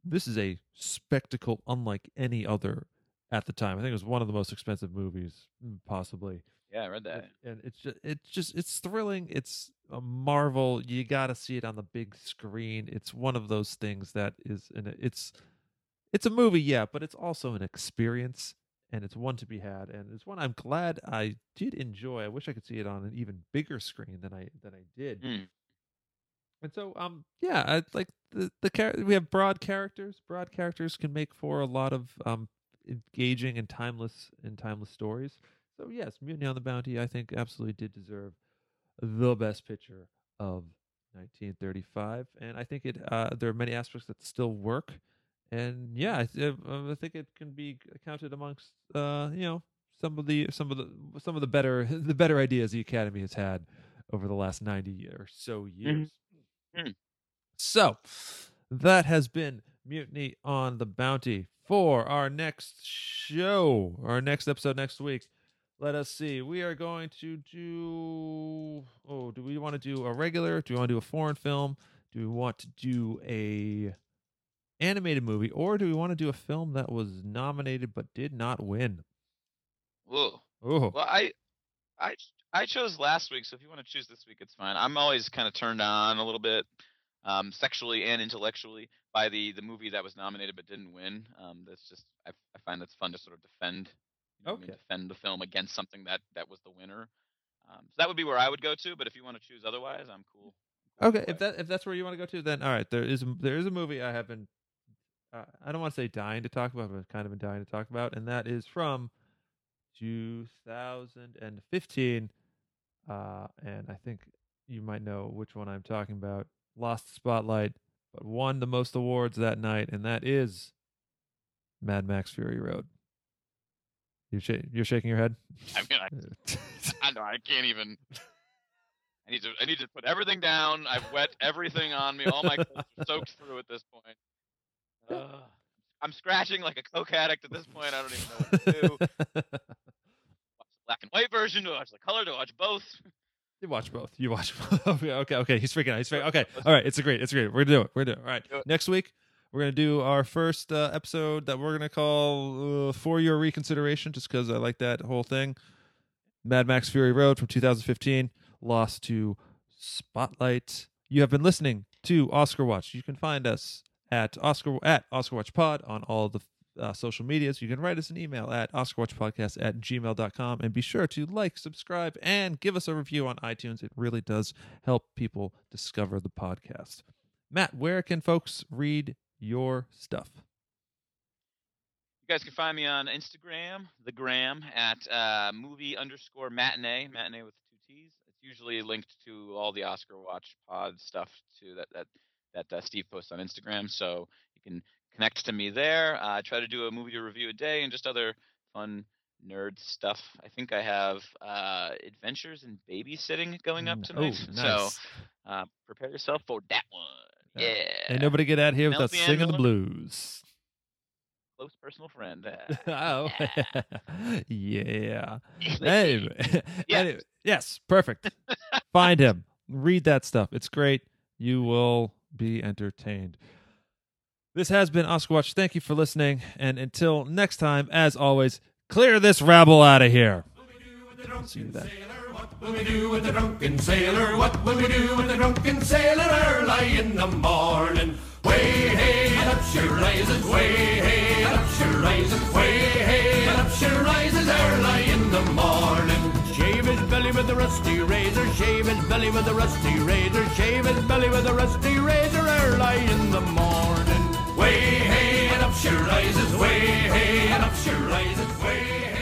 this is a spectacle unlike any other at the time. I think it was one of the most expensive movies, mm, possibly.
Yeah, I read that.
And it's just it's just it's thrilling. It's a marvel. You got to see it on the big screen. It's one of those things that is and it's it's a movie, yeah, but it's also an experience and it's one to be had and it's one I'm glad I did enjoy. I wish I could see it on an even bigger screen than I than I did.
Mm.
And so, um, yeah, I like the the char- we have broad characters. Broad characters can make for a lot of um engaging and timeless and timeless stories. So yes, Mutiny on the Bounty, I think, absolutely did deserve the best picture of 1935, and I think it. Uh, there are many aspects that still work, and yeah, I, th- I think it can be counted amongst uh, you know some of the some of the some of the better the better ideas the Academy has had over the last 90 or so years.
Mhm.
So that has been Mutiny on the Bounty for our next show, our next episode next week. Let us see. We are going to do. Oh, do we want to do a regular? Do we want to do a foreign film? Do we want to do a animated movie, or do we want to do a film that was nominated but did not win?
Whoa.
Oh,
Well, I, I, I chose last week, so if you want to choose this week, it's fine. I'm always kind of turned on a little bit, um, sexually and intellectually by the the movie that was nominated but didn't win. Um, that's just I, I find that's fun to sort of defend. You know what I mean? Defend the film against something that that was the winner. Um, so that would be where I would go to. But if you want to choose otherwise, I'm cool. I'm cool
okay. If that if that's where you want to go to, then all right. There is a, there is a movie I have been. Uh, I don't want to say dying to talk about, but kind of been dying to talk about, and that is from 2015. Uh, and I think you might know which one I'm talking about. Lost the spotlight, but won the most awards that night, and that is Mad Max Fury Road. You're, sh- you're shaking your head.
I mean, I, I know I can't even. I need to. I need to put everything down. I've wet everything on me. All my clothes are soaked through at this point. Uh, I'm scratching like a coke addict at this point. I don't even know what to do. Black and white version. Do I watch the color? Do I watch both?
You watch both. You watch both. okay, okay. He's freaking out. He's freaking. Okay, all right. It's a great. It's great. We're gonna do it. We're gonna do it. All right.
Do it.
Next week, we're gonna do our first uh, episode that we're gonna call uh, "For Your Reconsideration," just because I like that whole thing. Mad Max Fury Road from 2015, lost to Spotlight. You have been listening to Oscar Watch. You can find us at Oscar at Oscar Watch Pod on all the uh, social medias. You can write us an email at OscarWatchPodcast at gmail.com and be sure to like, subscribe, and give us a review on iTunes. It really does help people discover the podcast. Matt, where can folks read your stuff?
You guys can find me on Instagram, the gram, at uh, movie underscore matinee, matinee with two T's. It's usually linked to all the Oscar Watch Pod stuff too that that that uh, Steve posts on Instagram. So you can connect to me there. Uh, I try to do a movie review a day and just other fun nerd stuff. I think I have uh, Adventures in Babysitting going up
Mm,
tonight.
Oh,
So uh, prepare yourself for that one.
Yeah.
Yeah.
Ain't nobody get out here without singing the blues.
Close personal friend.
oh,
Yeah.
yeah. Anyway,
Yeah.
anyway, yes, perfect. Find him. Read that stuff. It's great. You will be entertained. This has been Oscar Watch. Thank you for listening. And until next time, as always, clear this rabble out of here. See you then.
What will we do with the drunken sailor? What will we do with the drunken sailor early in the morning? Way hey up she rises, way hey up she rises, way hey up she rises early in the morning. Shave his belly with a rusty razor, shave his belly with a rusty razor, shave his belly with a rusty razor early in the morning. Way hey and up she rises, way hey and up she rises, way hey.